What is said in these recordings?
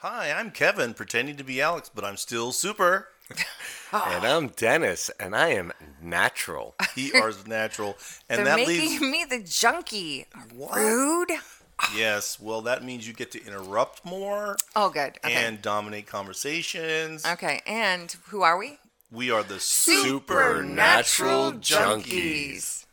Hi, I'm Kevin, pretending to be Alex, but I'm still super. And I'm Dennis, and I am natural. He is natural, and They're that making leaves me the junkie. What? Rude. yes. Well, that means you get to interrupt more Oh, good. Okay. and dominate conversations. okay. And who are we? We are the Supernatural junkies.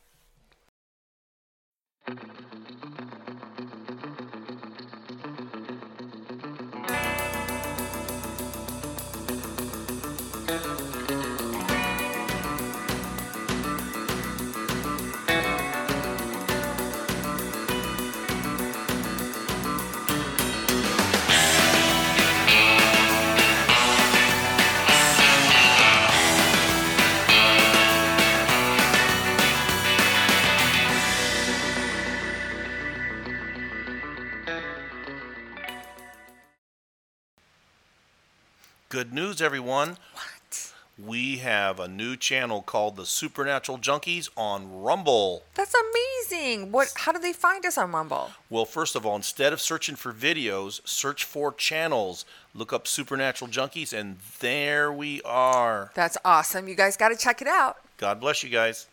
Good news, everyone. What? We have a new channel called the Supernatural Junkies on Rumble. That's amazing. What? How do they find us on Rumble? Well, first of all, instead of searching for videos, search for channels. Look up Supernatural Junkies, and there we are. That's awesome. You guys got to check it out. God bless you guys.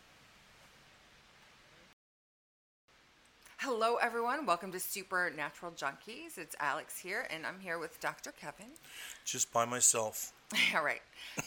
Hello, everyone. Welcome to Supernatural Junkies. It's Alex here, and I'm here with Dr. Kevin. Just by myself. All right.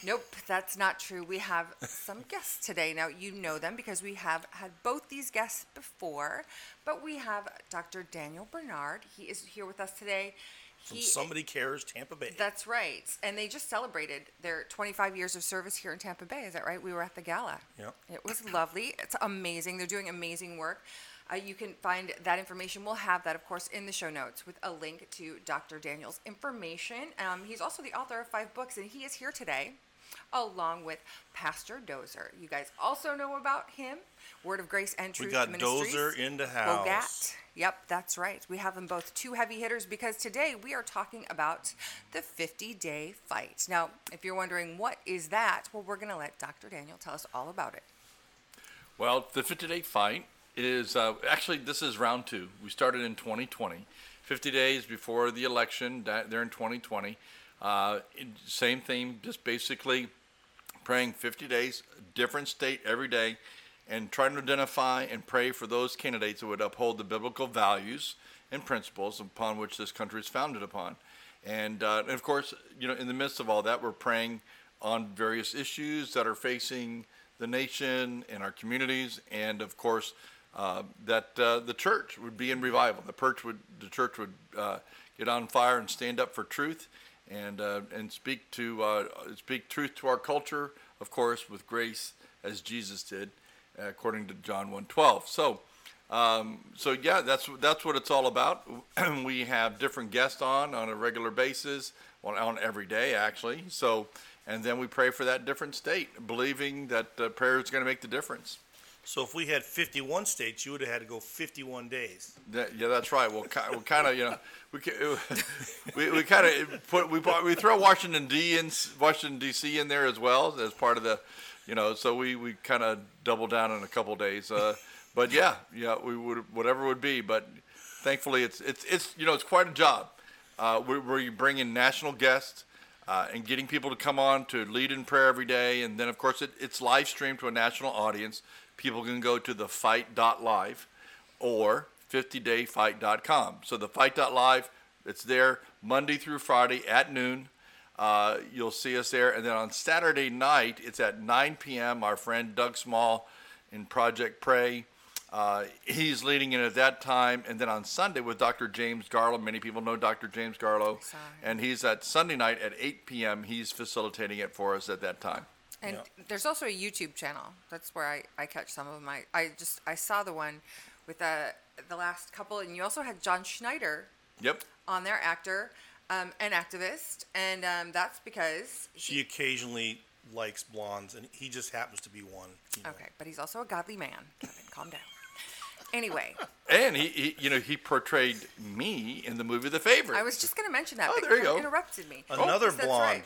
Nope, that's not true. We have some guests today. Now, you know them because we have had both these guests before, but we have Dr. Daniel Bernard. He is here with us today. From He, Somebody Cares Tampa Bay. That's right. And they just celebrated their 25 years of service here in Tampa Bay. Is that right? We were at the gala. Yep. It was lovely. It's amazing. They're doing amazing work. Uh, you can find that information. We'll have that, of course, in the show notes with a link to Dr. Daniel's information. Um, he's also the author of five books, and he is here today along with Pastor Dozier. You guys also know about him. Word of Grace and Truth. we Truth got Ministries. Dozier in the house. Bogat. Yep, that's right. We have them both two heavy hitters because today we are talking about the 50 day fight. Now, if you're wondering what is that, well, we're going to let Dr. Daniel tell us all about it. Well, the 50 day fight is uh, actually, this is round two. We started in 2020, 50 days before the election, there in 2020. Uh, same thing, just basically praying 50 days, different state every day, and trying to identify and pray for those candidates that would uphold the biblical values and principles upon which this country is founded upon. And, uh, and of course, you know, in the midst of all that, we're praying on various issues that are facing the nation and our communities, and of course, uh, that uh, the church would be in revival. The church would, the church would uh, get on fire and stand up for truth, and uh, and speak to uh, speak truth to our culture, of course, with grace as Jesus did, according to John 1:12. So. Um, so yeah, that's that's what it's all about. we have different guests on on a regular basis, on, on every day actually. So, and then we pray for that different state, believing that prayer is going to make the difference. So if we had 51 states, you would have had to go 51 days. That, yeah, that's right. Well, ki- we kind of, you know, we we, we kind of put we we throw Washington D in Washington D.C. in there as well as part of the, you know, so we, we kind of double down in a couple days. Uh, but yeah, yeah, we would whatever it would be. But thankfully, it's it's it's you know it's quite a job. Uh, where you bring in national guests. Uh, and getting people to come on to lead in prayer every day, and then of course it, it's live streamed to a national audience. People can go to the fight.live or 50dayfight.com. So the fight.live, it's there Monday through Friday at noon. Uh, you'll see us there. And then on Saturday night, it's at 9 p.m. Our friend Doug Small in Project Pray. Uh, he's leading in at that time. And then on Sunday with Dr. James Garlow. Many people know Dr. James Garlow. And he's at Sunday night at 8 p.m. He's facilitating it for us at that time. And Yeah. there's also a YouTube channel. That's where I, I catch some of my. I just I saw the one with uh, the last couple, and you also had John Schneider Yep. on there, actor um, and activist, and um, that's because She occasionally likes blondes, and he just happens to be one. you know. okay, but he's also a godly man. Kevin, calm down. Anyway, And he, he, you know, he portrayed me in the movie The Favorite. I was just going to mention that. Oh, but there you go. Interrupted me. Another that's blonde. right.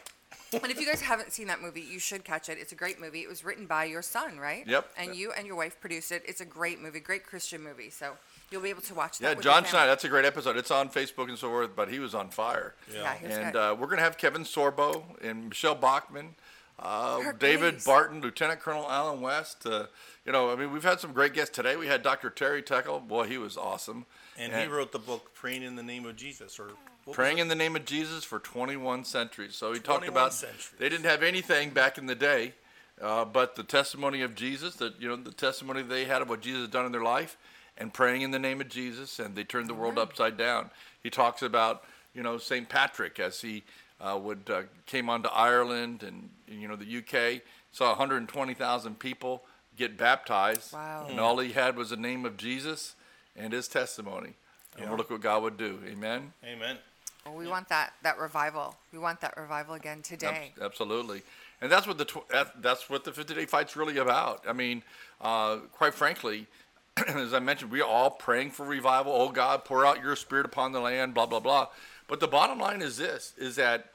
And if you guys haven't seen that movie, you should catch it. It's a great movie. It was written by your son, right? Yep. And you and your wife produced it. It's a great movie, great Christian movie. So you'll be able to watch that. Yeah, John. Schneider. That's a great episode. It's on Facebook and so forth. But he was on fire. Yeah, was and uh, we're gonna have Kevin Sorbo and Michelle Bachmann, uh. David Barton, Lieutenant Colonel Allen West. Uh, you know, I mean, we've had some great guests today. We had Dr. Terry Teykl. Boy, he was awesome. And he wrote the book "Praying in the Name of Jesus," or Praying in the name of Jesus for 21 centuries. So he talked about centuries. they didn't have anything back in the day, uh, but the testimony of Jesus, that you know, the testimony they had of what Jesus had done in their life, and praying in the name of Jesus, and they turned the world upside down. He talks about you know Saint Patrick as he uh, would uh, came onto Ireland and you know the UK, saw 120,000 people get baptized, Wow. and all he had was the name of Jesus and his testimony. And Yeah. we'll look what God would do. Amen. Amen. Well, we want that that revival. We want that revival again today. Abs- Absolutely, and that's what the tw- that's what the 50 day fight's really about. I mean, uh, quite frankly, as I mentioned, we are all praying for revival. Oh God, pour out your Spirit upon the land. Blah blah blah. But the bottom line is this: is that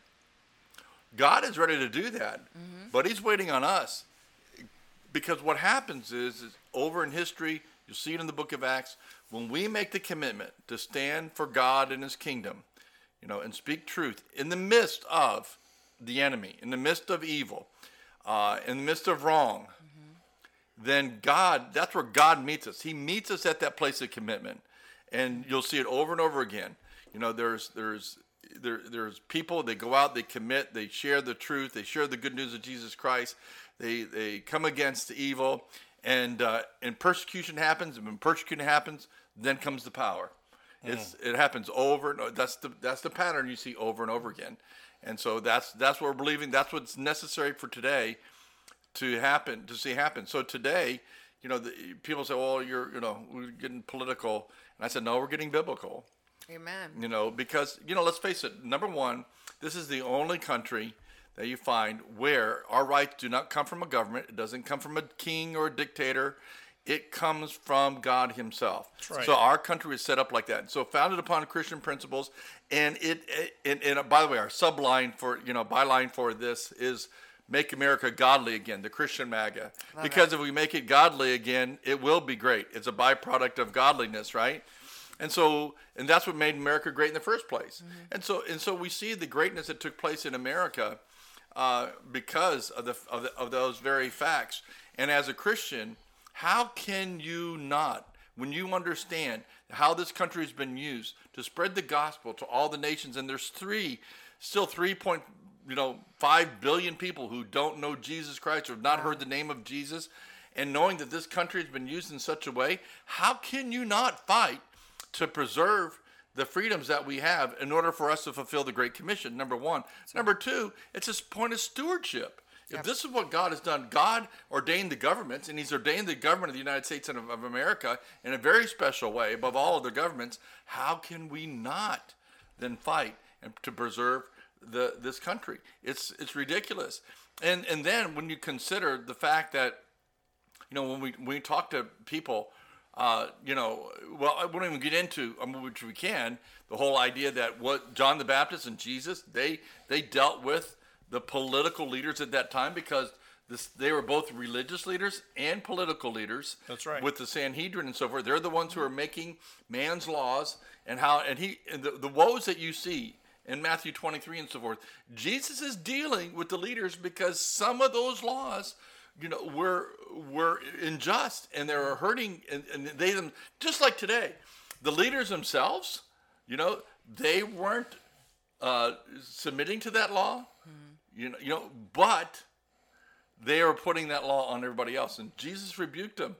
God is ready to do that, but He's waiting on us. Because what happens is, is over in history, you'll see it in the book of Acts, when we make the commitment to stand for God and His kingdom, you know, and speak truth in the midst of the enemy, in the midst of evil, uh, in the midst of wrong, then God, that's where God meets us. He meets us at that place of commitment. And you'll see it over and over again. You know, there's there's there, there's people, they go out, they commit, they share the truth, they share the good news of Jesus Christ, they they come against the evil, and uh, and persecution happens, and when persecution happens, then comes the power. Hmm. It's it happens over and o- that's the that's the pattern you see over and over again. And so that's that's what we're believing, that's what's necessary for today to happen to see happen. So today, you know, the, people say, "Well, you're, you know, we're getting political," and I said, "No, we're getting biblical." Amen. You know, because you know, let's face it. Number one, this is the only country that you find where our rights do not come from a government. It doesn't come from a king or a dictator. It comes from God Himself. right. So our country is set up like that. So founded upon Christian principles, and it, it and, and by the way, our subline for you know byline for this is make America godly again, the Christian MAGA. because if we make it godly again, it will be great. It's a byproduct of godliness, right? And so, and that's what made America great in the first place. And so, and so we see the greatness that took place in America uh, because of the, of the of those very facts. And as a Christian, how can you not, when you understand how this country has been used to spread the gospel to all the nations, and there's three, still three point, you know, five billion people who don't know Jesus Christ or have not heard the name of Jesus, and knowing that this country has been used in such a way, how can you not fight to preserve the freedoms that we have in order for us to fulfill the Great Commission? Number one. Number two, it's a point of stewardship. If this is what God has done, God ordained the governments, and He's ordained the government of the United States and of, of America in a very special way, above all other governments. How can we not then fight and to preserve the this country? It's it's ridiculous. And and then when you consider the fact that you know, when we when we talk to people, uh, you know, well, I won't even get into, I mean, which we can, the whole idea that what John the Baptist and Jesus they they dealt with the political leaders at that time because this, they were both religious leaders and political leaders. That's right. With the Sanhedrin and so forth, they're the ones who are making man's laws and how and he and the, the woes that you see in Matthew 23 and so forth. Jesus is dealing with the leaders because some of those laws you know were were unjust and they were hurting and, and they them just like today the leaders themselves you know they weren't uh, submitting to that law you know you know but they are putting that law on everybody else. And jesus rebuked them.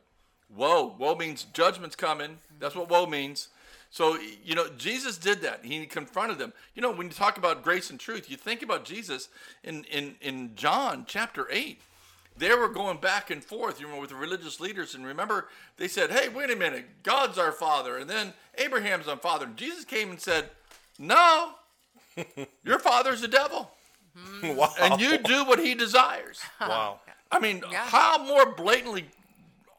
Woe. Woe means judgment's coming. That's what woe means. So you know jesus did that. He confronted them. You know when you talk about grace and truth you think about jesus in in in john chapter 8 they were going back and forth, you know, with the religious leaders. And remember, they said, "Hey, wait a minute, God's our father," and then Abraham's our father. And Jesus came and said, "No, your father's the devil, Mm-hmm. wow. and you do what he desires." wow. I mean, Yeah. how more blatantly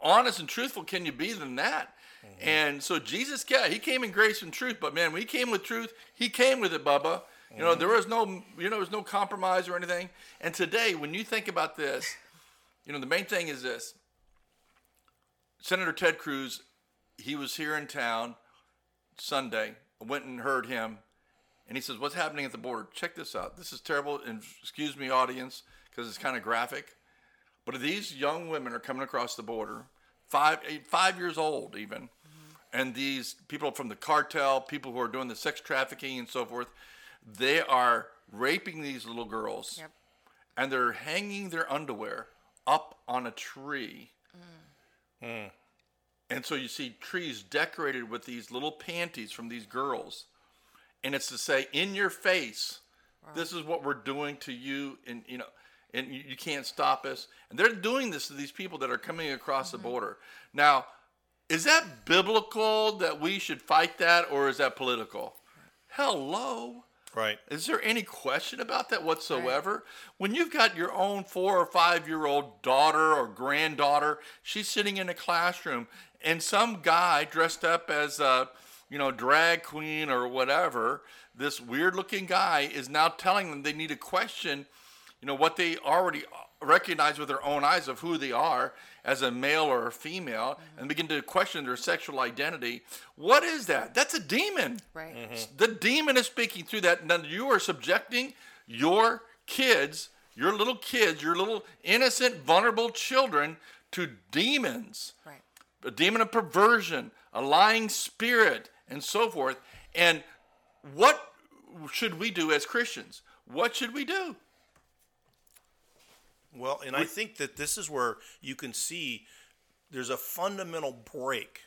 honest and truthful can you be than that? Mm-hmm. And so Jesus, yeah, he came in grace and truth, but man, when he came with truth, he came with it, Bubba. You know, mm-hmm. there was no, you know, there was no compromise or anything. And today, when you think about this, you know, the main thing is this: Senator Ted Cruz he was here in town Sunday. I went and heard him, and he says, "What's happening at the border? Check this out. This is terrible. And excuse me, audience, because it's kind of graphic. But these young women are coming across the border, five, eight, five years old even, mm-hmm. and these people from the cartel, people who are doing the sex trafficking and so forth, they are raping these little girls, Yep. and they're hanging their underwear up on a tree." Mm. Mm. And so you see trees decorated with these little panties from these girls. And it's to say, in your face, this is what we're doing to you, and you know, and you, you can't stop us. And they're doing this to these people that are coming across the mm-hmm. border. Now, is that biblical that we should fight that, or is that political? Hello. Right. Is there any question about that whatsoever? When you've got your own four or five year old daughter or granddaughter, she's sitting in a classroom, and some guy dressed up as a, you know, drag queen or whatever, this weird looking guy is now telling them they need to question, you know, what they already recognize with their own eyes of who they are as a male or a female mm-hmm. and begin to question their sexual identity. What is that? That's a demon. Right. Mm-hmm. The demon is speaking through that. Now you are subjecting your kids, your little kids, your little innocent, vulnerable children to demons. Right. A demon of perversion, a lying spirit, and so forth. And what should we do as Christians? What should we do? Well, and I think that this is where you can see there's a fundamental break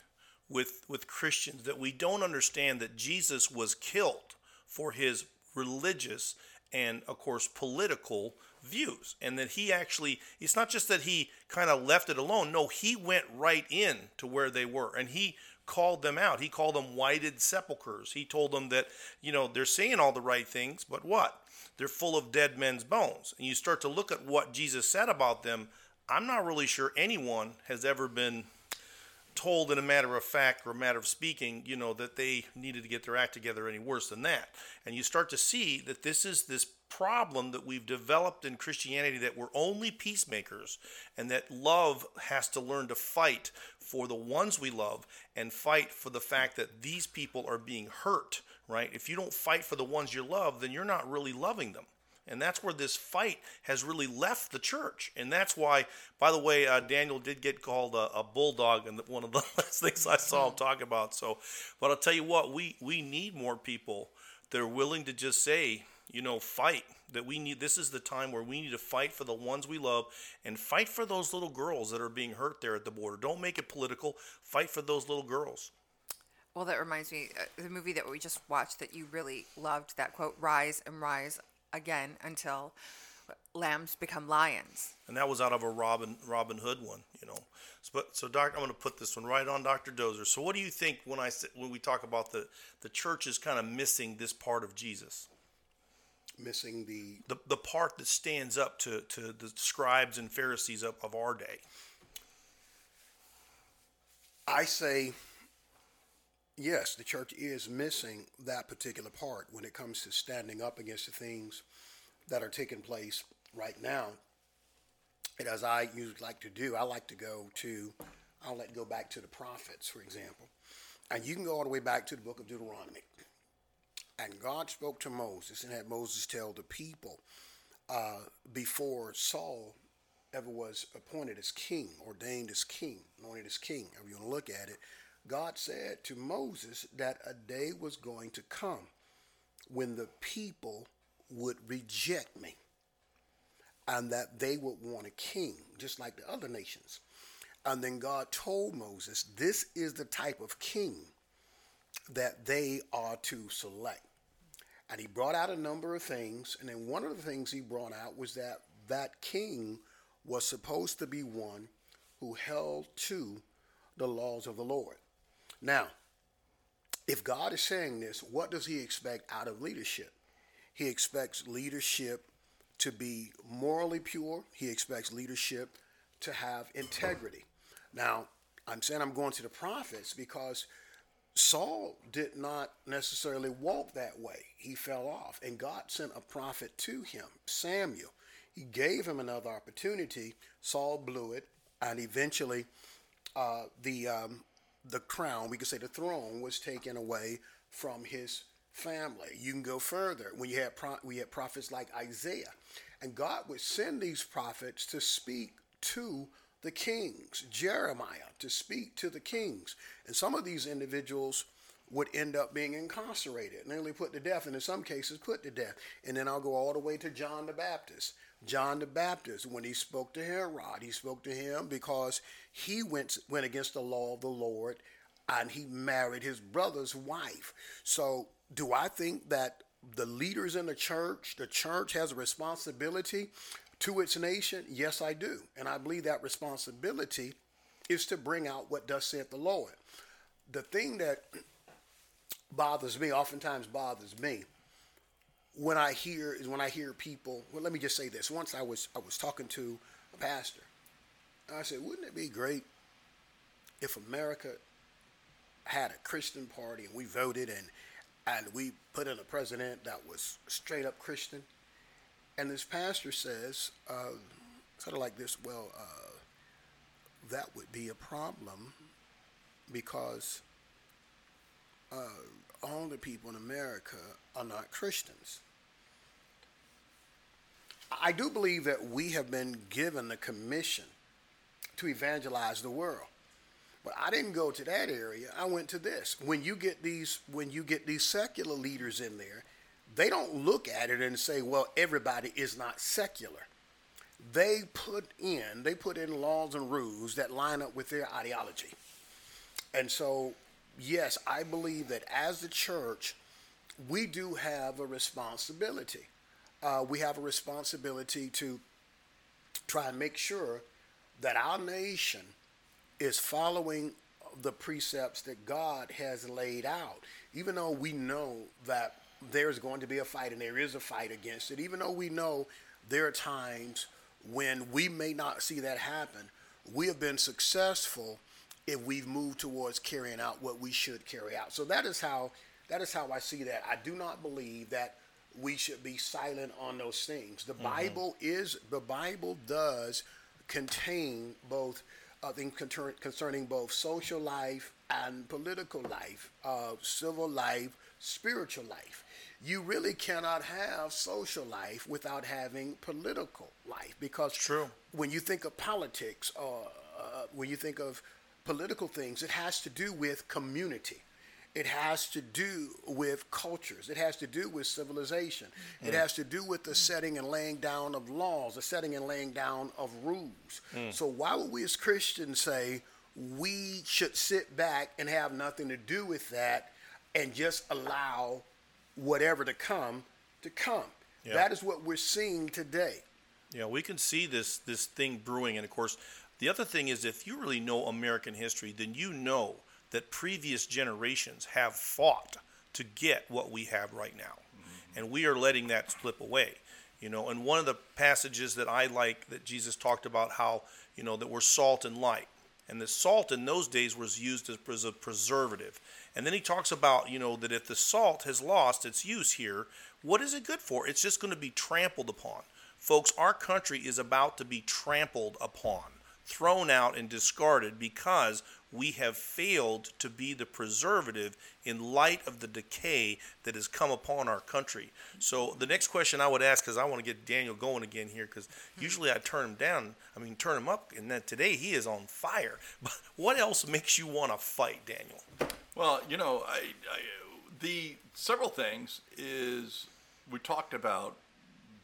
with with Christians that we don't understand that Jesus was killed for his religious and of course political views and that he actually it's not just that he kind of left it alone no he went right in to where they were and he called them out. He called them whited sepulchers he told them that you know they're saying all the right things but what? They're full of dead men's bones. And you start to look at what jesus said about them i'm not really sure anyone has ever been told in a matter of fact or a matter of speaking, you know, that they needed to get their act together any worse than that. And you start to see that this is this problem that we've developed in Christianity that we're only peacemakers and that love has to learn to fight for the ones we love and fight for the fact that these people are being hurt, right? If you don't fight for the ones you love, then you're not really loving them. And that's where this fight has really left the church. And that's why, by the way, uh, Daniel did get called a, a bulldog the, one of the last things I saw him talk about. So, but I'll tell you what, we, we need more people that are willing to just say, you know, fight. That we need, this is the time where we need to fight for the ones we love and fight for those little girls that are being hurt there at the border. Don't make it political. Fight for those little girls. Well, that reminds me, uh, the movie that we just watched that you really loved, that quote, rise and rise again until lambs become lions. and that was out of a Robin Robin Hood one, you know. So, but so, Doc, I'm going to put this one right on Dr. Dozier. So, what do you think when I when we talk about the the church is kind of missing this part of Jesus, missing the the the part that stands up to to the scribes and Pharisees of, of our day? I say yes, the church is missing that particular part when it comes to standing up against the things that are taking place right now. And as I usually like to do, I like to go to, I'll let go back to the prophets, for example. And you can go all the way back to the book of Deuteronomy. And God spoke to Moses and had Moses tell the people uh, before Saul ever was appointed as king, ordained as king, anointed as king, however you want to look at it, God said to Moses that a day was going to come when the people would reject me and that they would want a king, just like the other nations. And then God told Moses, this is the type of king that they are to select. And he brought out a number of things. And then one of the things he brought out was that that king was supposed to be one who held to the laws of the Lord. Now, if God is saying this, what does he expect out of leadership? He expects leadership to be morally pure, he expects leadership to have integrity. Now, I'm saying I'm going to the prophets because Saul did not necessarily walk that way. He fell off, and God sent a prophet to him, Samuel. He gave him another opportunity. Saul blew it, and eventually, uh, the um, the crown, we could say the throne, was taken away from his family. You can go further when you had pro- we had prophets like Isaiah, and God would send these prophets to speak to the kings, Jeremiah to speak to the kings, and some of these individuals would end up being incarcerated, nearly put to death, and in some cases put to death. And then I'll go all the way to John the Baptist. John the Baptist, when he spoke to Herod, he spoke to him because he went went against the law of the Lord, and he married his brother's wife. So, do I think that the leaders in the church, the church has a responsibility to its nation? Yes, I do, and I believe that responsibility is to bring out what does saith the Lord. The thing that bothers me, oftentimes bothers me, when I hear is when I hear people. Well, let me just say this. Once I was I was talking to a pastor. I said, wouldn't it be great if America had a Christian party and we voted and and we put in a president that was straight up Christian? And this pastor says, uh, sort of like this, well, uh, that would be a problem because uh, all the people in America are not Christians. I do believe that we have been given the commission to evangelize the world. But I didn't go to that area. I went to this. When you get these when you get these secular leaders in there, they don't look at it and say, well, everybody is not secular. They put in they put in laws and rules that line up with their ideology. And so, yes, I believe that as the church, we do have a responsibility. Uh, we have a responsibility to try and make sure that our nation is following the precepts that God has laid out. Even though we know that there's going to be a fight and there is a fight against it, even though we know there are times when we may not see that happen, we have been successful if we've moved towards carrying out what we should carry out. So that is how that is how I see that. I do not believe that we should be silent on those things. The Bible is the Bible does contain both uh, things concerning both social life and political life, uh, civil life, spiritual life. You really cannot have social life without having political life because True. when you think of politics, uh, uh, when you think of political things, it has to do with community. It has to do with cultures. It has to do with civilization. It has to do with the setting and laying down of laws, the setting and laying down of rules. So why would we as Christians say we should sit back and have nothing to do with that and just allow whatever to come to come? Yeah. That is what we're seeing today. Yeah, we can see this this thing brewing, and of course, the other thing is if you really know American history, then you know that previous generations have fought to get what we have right now, mm-hmm. and we are letting that slip away. You know, and one of the passages that I like that Jesus talked about how you know that we're salt and light, and the salt in those days was used as, as a preservative. And then he talks about you know that if the salt has lost its use here, what is it good for? It's just going to be trampled upon. Folks, our country is about to be trampled upon, thrown out, and discarded because we have failed to be the preservative in light of the decay that has come upon our country. So, the next question I would ask, because I want to get Daniel going again here, because hmm. usually I turn him down, I mean, turn him up, and then today he is on fire. But what else makes you want to fight, Daniel? Well, you know, I, I, the several things is we talked about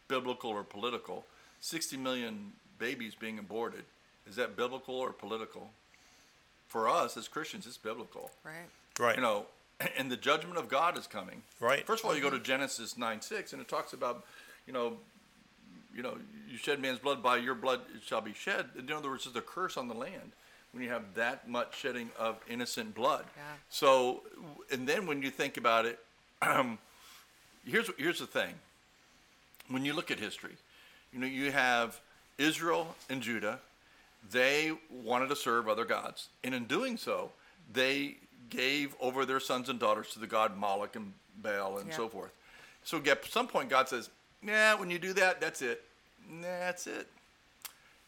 biblical or political. 60 million babies being aborted. Is that biblical or political? For us as Christians, it's biblical. Right. Right. You know, and the judgment of God is coming. Right. First of all, you go to mm-hmm. Genesis 9 6, and it talks about, you know, you know, you shed man's blood, by your blood it shall be shed. In other words, there's a curse on the land when you have that much shedding of innocent blood. Yeah. So, and then when you think about it, here's here's the thing. When you look at history, you know, you have Israel and Judah. They wanted to serve other gods, and in doing so, they gave over their sons and daughters to the god Moloch and Baal and Yeah. so forth. So at some point, God says, "Yeah, when you do that, that's it. Nah, that's it."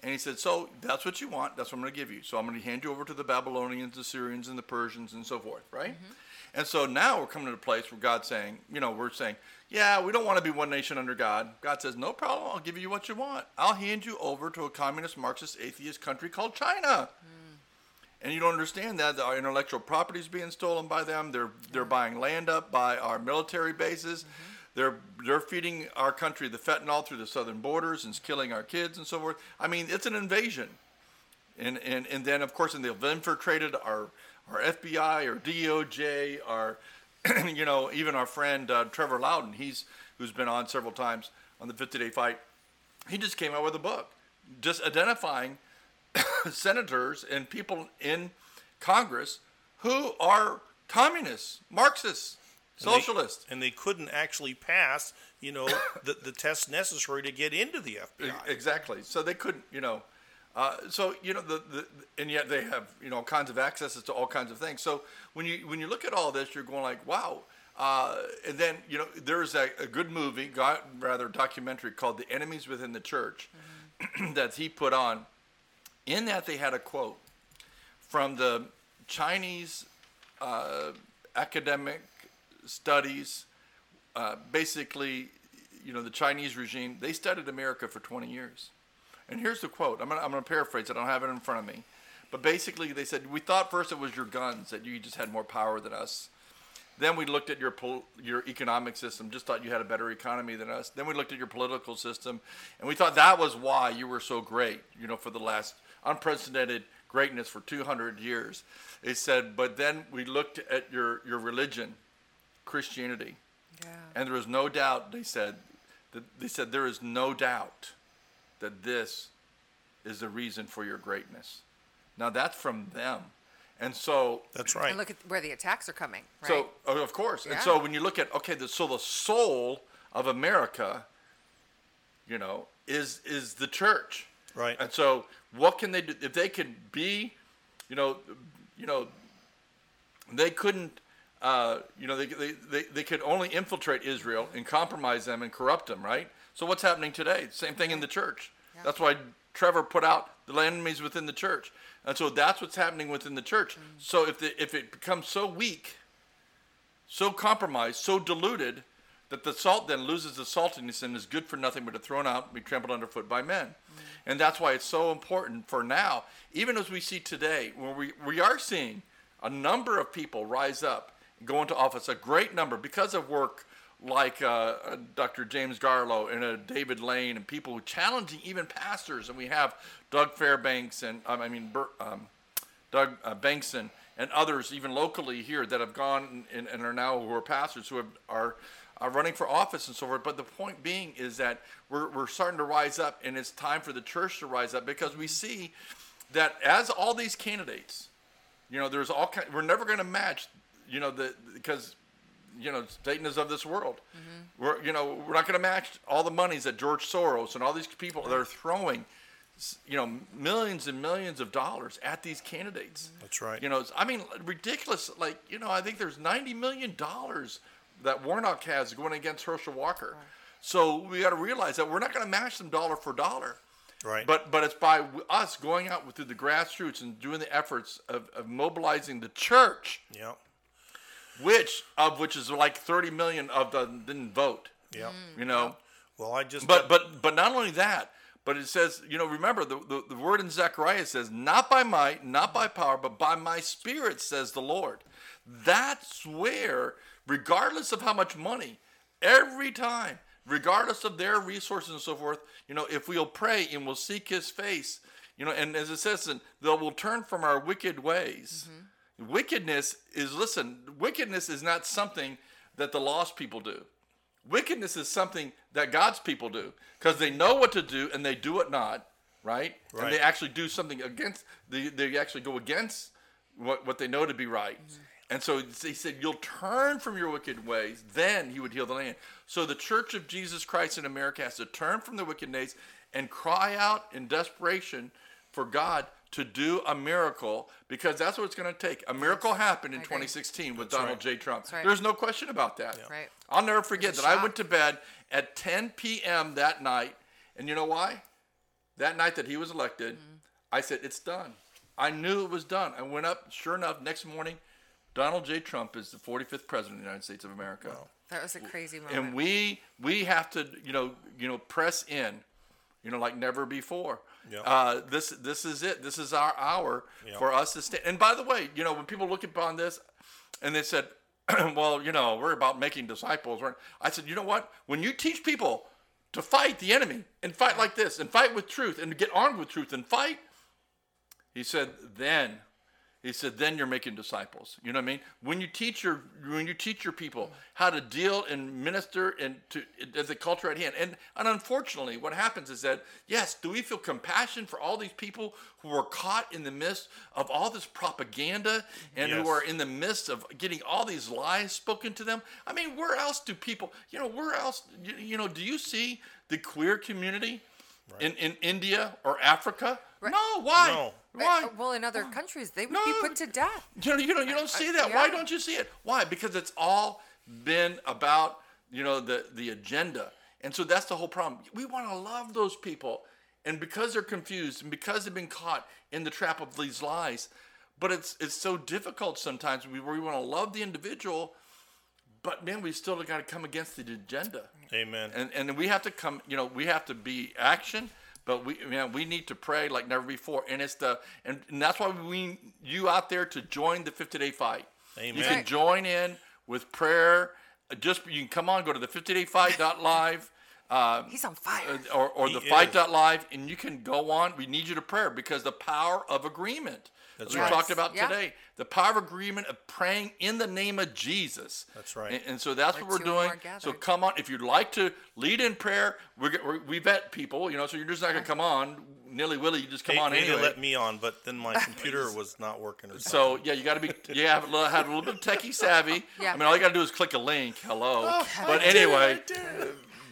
And he said, So that's what you want. That's what I'm going to give you. So I'm going to hand you over to the Babylonians, the Syrians, and the Persians, and so forth, right? Mm-hmm. And so now we're coming to a place where God's saying, you know, we're saying, yeah, we don't want to be one nation under God. God says, no problem. I'll give you what you want. I'll hand you over to a communist, Marxist, atheist country called China. Mm. And you don't understand that our intellectual property is being stolen by them. They're they're buying land up by our military bases. Mm-hmm. They're they're feeding our country the fentanyl through the southern borders and killing our kids and so forth. I mean, it's an invasion. And and, and then of course, and they've infiltrated our our FBI, our DOJ, our you know even our friend uh, Trevor Loudon. He's who's been on several times on the 50 Day Fight. He just came out with a book, just identifying senators and people in Congress who are communists, Marxists, And they- socialists. and they couldn't actually pass, you know, the, the tests necessary to get into the FBI. Exactly. So they couldn't, you know. Uh, so you know the, the and yet they have you know kinds of accesses to all kinds of things. So when you when you look at all this, you're going like, wow. Uh, and then you know there's a, a good movie, got, rather documentary called "The Enemies Within the Church" that he put on. In that they had a quote from the Chinese uh, academic studies uh, basically, you know, the Chinese regime, they studied America for 20 years. And here's the quote. I'm going to paraphrase it. I don't have it in front of me. But basically, they said, We thought first it was your guns, that you just had more power than us. Then we looked at your pol- your economic system, just thought you had a better economy than us. Then we looked at your political system, and we thought that was why you were so great, you know, for the last unprecedented greatness for 200 years. They said, but then we looked at your, your religion, Christianity, Yeah. and there is no doubt, they said, that they said there is no doubt that this is the reason for your greatness. Now that's from them. And so That's right. And look at where the attacks are coming. Right? so oh, of course. And so when you look at okay, the, so the soul of America, you know, is is the church. Right. And so what can they do if they could be, you know, you know, they couldn't. Uh, you know, they, they, they, they could only infiltrate Israel and compromise them and corrupt them, right? So what's happening today? Same thing in the church. That's why Trevor put out the enemies within the church, and so that's what's happening within the church. So if the, if it becomes so weak, so compromised, so diluted, that the salt then loses the saltiness and is good for nothing but to thrown out and be trampled underfoot by men. And that's why it's so important for now, even as we see today, where we, we are seeing a number of people rise up go into office, a great number, because of work like uh, Dr. James Garlow and uh, David Lane and people challenging even pastors. And we have Doug Fairbanks and, um, I mean, um, Doug uh, Bankson and others, even locally here, that have gone and, and are now who are pastors who have, are are running for office and so forth. But the point being is that we're we're starting to rise up, and it's time for the church to rise up because we see that as all these candidates, you know, there's all kind. We're never going to match, you know, the because. You know, Satan is of this world. Mm-hmm. We're, you know, we're not going to match all the monies that George Soros and all these people that are throwing you know millions and millions of dollars at these candidates. Mm-hmm. That's right. You know, it's, I mean, ridiculous. Like you know, I think there's 90 million dollars that Warnock has going against Herschel Walker. So we got to realize that we're not going to match them dollar for dollar. Right. But but it's by us going out through the grassroots and doing the efforts of, of mobilizing the church, yeah. Which of which is like 30 million of them didn't vote. Yeah. Mm. You know. Well, I just But but but not only that, but it says, you know, remember the, the, the word in Zechariah says, not by might, not by power, but by my spirit, says the Lord. That's where, regardless of how much money, every time, regardless of their resources and so forth, you know, if we'll pray and we'll seek his face, you know, and as it says, and they will turn from our wicked ways. Mm-hmm. Wickedness is, listen, wickedness is not something that the lost people do. Wickedness is something that God's people do because they know what to do and they do it not, right? And they actually do something against, they, they actually go against what, what they know to be right. Mm-hmm. And so he said, You'll turn from your wicked ways, then he would heal the land. So the church of Jesus Christ in America has to turn from the wicked ways and cry out in desperation for God to do a miracle because that's what it's going to take. A miracle happened in 2016 with That's Donald right. J. Trump. Right. There's no question about that. Right. I'll never forget It was that a I went to bed at 10 p.m. that night, and you know why? that night that he was elected, mm-hmm. I said, it's done. I knew it was done. I went up, sure enough, next morning, Donald J. Trump is the 45th president of the United States of America. That was a crazy moment. And we we have to, you know, you know, press in, you know, like never before. Yeah. Uh, this this is it. This is our hour Yeah. for us to stay. And by the way, you know, when people look upon this, and they said, "Well, you know, we're about making disciples," right? I said, "You know what? When you teach people to fight the enemy and fight like this and fight with truth and get armed with truth and fight," he said, "Then." He said, "Then you're making disciples." You know what I mean? When you teach your when you teach your people how to deal and minister and to as the culture at hand, and and unfortunately, what happens is that yes, do we feel compassion for all these people who are caught in the midst of all this propaganda and Yes. who are in the midst of getting all these lies spoken to them? I mean, where else do people? You know, where else? You, you know, do you see the queer community in in India or Africa? No, why? No. Why? Well, in other countries, they would No. be put to death. You know, you don't, you don't see that. Why yeah. don't you see it? Why? Because it's all been about you know the the agenda, and so that's the whole problem. We want to love those people, and because they're confused and because they've been caught in the trap of these lies, but it's it's so difficult sometimes. We we want to love the individual, but man, we still got to come against the agenda Amen. and and we have to come you know we have to be action but we you know, we need to pray like never before and it's the and, and that's why we need you out there to join the 50 day fight Amen. you can join in with prayer Uh, just you can come on go to the 50 day fight.live uh, He's on fire. or, or He the is. fight.live and you can go on we need you to prayer because the power of agreement That's as we right. talked about Yeah. today the power of agreement of praying in the name of jesus That's right. and, and so that's Where what we're doing so come on if you'd like to lead in prayer we're, we're, vet people you know so you're just not going to come on nilly-willy you just come They, on they anyway let me on, but then my computer was not working. Or so yeah, you got to be you have a little, have a little bit of techie savvy. Yeah. I mean, all you got to do is click a link. Hello. Oh, but anyway,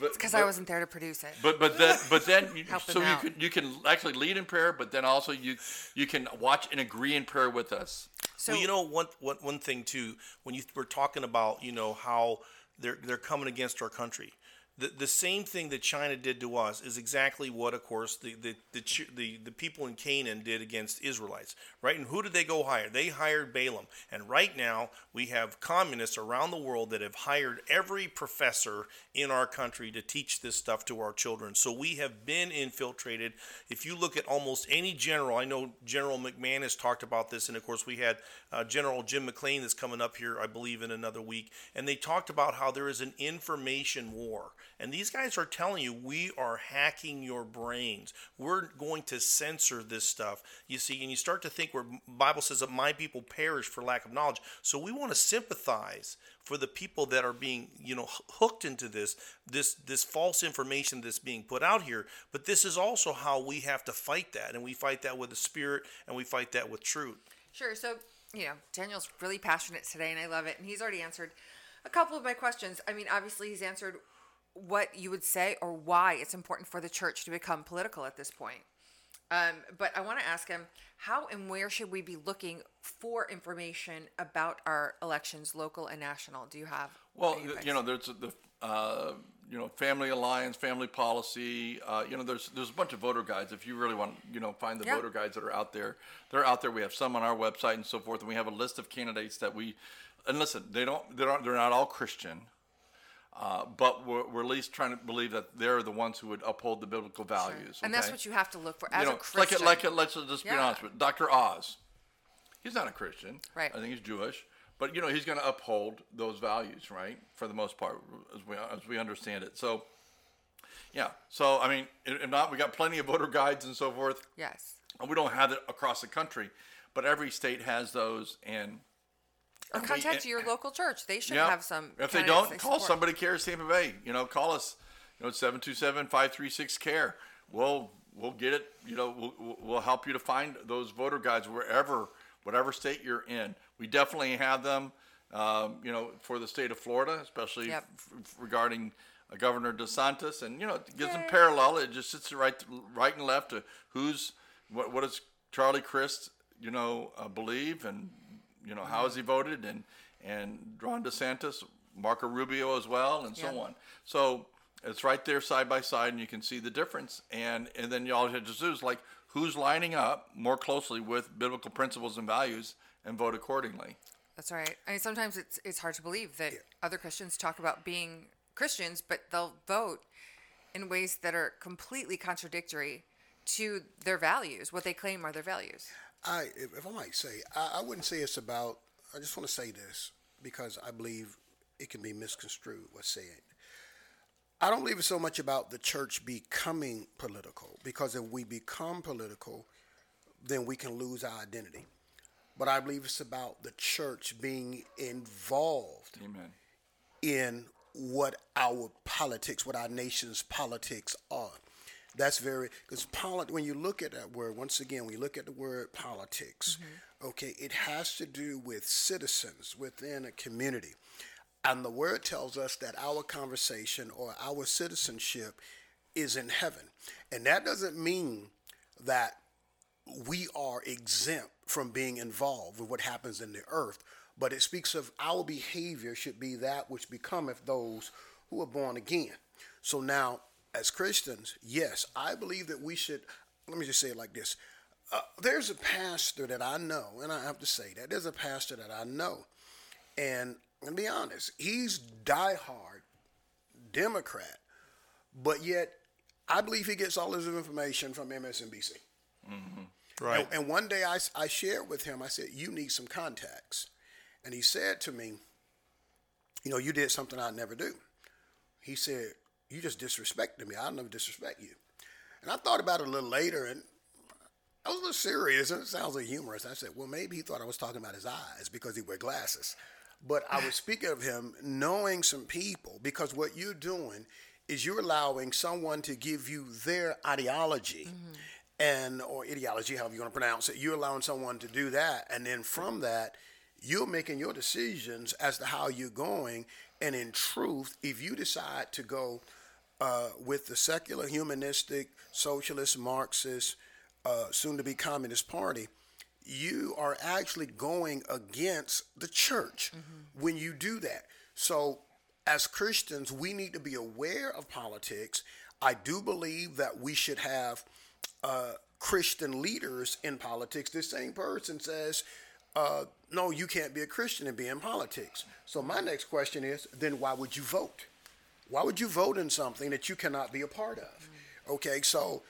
but Because I wasn't there to produce it. but but then but then you, so you out. can you can actually lead in prayer, but then also you you can watch and agree in prayer with us. So well, you know, one, one, one thing too, when you were talking about, you know, how they're they're coming against our country. The, the same thing that China did to us is exactly what, of course, the the, the the the people in Canaan did against Israelites, right? And who did they go hire? They hired Balaam. And right now, we have communists around the world that have hired every professor in our country to teach this stuff to our children. So we have been infiltrated. If you look at almost any general, I know General McMahon has talked about this, and of course, we had uh, General Jim McLean that's coming up here, I believe, in another week. And they talked about how there is an information war. And these guys are telling you, we are hacking your brains. We're going to censor this stuff. You see, and you start to think where Bible says that my people perish for lack of knowledge. So we want to sympathize for the people that are being, you know, hooked into this, this, this false information that's being put out here. But this is also how we have to fight that, and we fight that with the spirit, and we fight that with truth. Sure. So, you know, Daniel's really passionate today, and I love it. And he's already answered a couple of my questions. I mean, obviously, he's answered what you would say or why it's important for the church to become political at this point. Um, but I want to ask him how and where should we be looking for information about our elections, local and national? Do you have? Well, any th- advice? you know, there's the uh, you know Family Alliance, Family Policy. Uh, you know, there's there's a bunch of voter guides. If you really want, you know, find the Yeah. voter guides that are out there. They're out there. We have some on our website and so forth, and we have a list of candidates that we. And listen, they don't. They're not. They're not all Christian. But we're, we're at least trying to believe that they're the ones who would uphold the biblical values. and that's what you have to look for as you know, a Christian. like it, like it, let's just be Yeah. honest with Dr. Oz. He's not a Christian. Right. I think he's Jewish, but you know he's going to uphold those values, right? For the most part, as we as we understand it. So, yeah. So I mean, if not, we got plenty of voter guides and so forth. yes. And we don't have it across the country, but every state has those. And Or we- contact your local church. They should yeah, have some. If they don't, call support. somebody cares Tampa Bay. You know, call us. You know, 727-536 care. We'll we'll get it. You know, we'll- we'll, help you to find those voter guides wherever, whatever state you're in. We definitely have them. Um, you know, for the state of Florida, especially Yep. f- regarding uh, Governor DeSantis, and you know, it gives them parallel. It just sits right, right and left to who's what. What does Charlie Crist, you know, uh, believe, and you know, how has he voted, and and Ron DeSantis, Marco Rubio as well, and so Yeah. on. So It's right there side by side, and you can see the difference. And and then you all have to choose like who's lining up more closely with biblical principles and values, and vote accordingly. That's right. I mean, sometimes it's it's hard to believe that other Christians talk about being Christians, but they'll vote in ways that are completely contradictory to their values, what they claim are their values. I, if, if I might say, I, I wouldn't say it's about. I just want to say this because I believe it can be misconstrued. What's said. I don't believe it's so much about the church becoming political because if we become political, then we can lose our identity. But I believe it's about the church being involved Amen. in what our politics, what our nation's politics are. That's very because polit- when you look at that word, once again, when you look at the word politics, mm-hmm. okay, it has to do with citizens within a community. And the word tells us that our conversation or our citizenship is in heaven. And that doesn't mean that we are exempt from being involved with what happens in the earth, but it speaks of our behavior should be that which becometh those who are born again. So now, as Christians, yes, I believe that we should, let me just say it like this. Uh, there's a pastor that I know, and I have to say that there's a pastor that I know, and I'm gonna be honest, he's diehard Democrat, but yet I believe he gets all his information from MSNBC. Right. And, and one day I, I shared with him, I said, You need some contacts. And he said to me, You know, you did something I'd never do. He said, You just disrespected me. I'll never disrespect you. And I thought about it a little later and I was a little serious and it sounds like humorous. I said, Well, maybe he thought I was talking about his eyes because he wear glasses. But I was speaking of him knowing some people because what you're doing is you're allowing someone to give you their ideology mm-hmm. and or ideology, however you want to pronounce it. You're allowing someone to do that, and then from that, you're making your decisions as to how you're going. And in truth, if you decide to go uh, with the secular, humanistic, socialist, Marxist, uh, soon-to-be communist party, you are actually going against the church when you do that. So, as Christians, we need to be aware of politics. I do believe that we should have uh, Christian leaders in politics. This same person says, uh, no, you can't be a Christian and be in politics. So, my next question is then why would you vote? Why would you vote in something that you cannot be a part of? Okay, so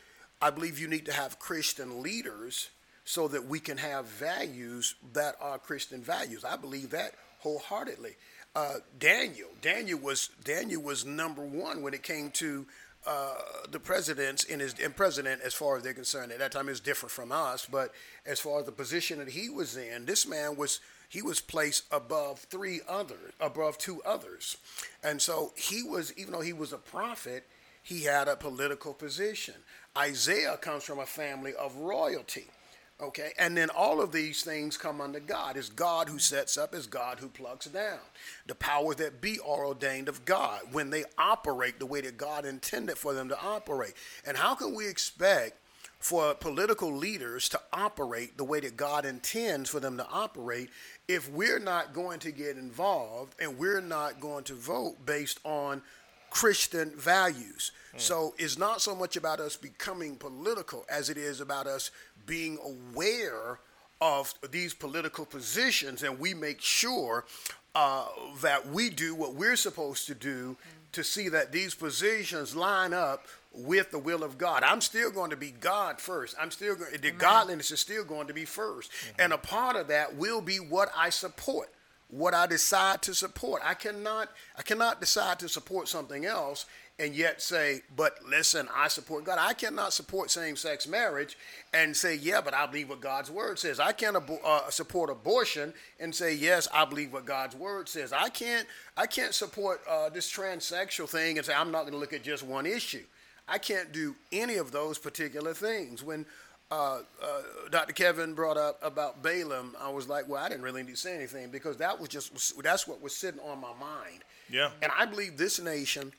I believe you need to have Christian leaders so that we can have values that are Christian values. I believe that wholeheartedly. Uh, Daniel, Daniel was Daniel was number one when it came to uh, the presidents in his and president as far as they're concerned. At that time, it was different from us, but as far as the position that he was in, this man was he was placed above three others, above two others, and so he was even though he was a prophet, he had a political position. Isaiah comes from a family of royalty. Okay, and then all of these things come under God. It's God who sets up, it's God who plucks down. The powers that be are ordained of God when they operate the way that God intended for them to operate. And how can we expect for political leaders to operate the way that God intends for them to operate if we're not going to get involved and we're not going to vote based on Christian values. So it's not so much about us becoming political as it is about us being aware of these political positions and we make sure uh, that we do what we're supposed to do to see that these positions line up with the will of God. I'm still going to be God first. I'm still going the godliness is still going to be 1st And a part of that will be what I support what I decide to support. I cannot I cannot decide to support something else and yet say, but listen, I support God. I cannot support same-sex marriage and say, yeah, but I believe what God's word says. I can't abo- uh, support abortion and say, yes, I believe what God's word says. I can't I can't support uh, this transsexual thing and say I'm not going to look at just one issue. I can't do any of those particular things. When uh, uh, Dr. Kevin brought up about Balaam, I was like, well, I didn't really need to say anything because that was just that's what was sitting on my mind. Yeah. And I believe this nation,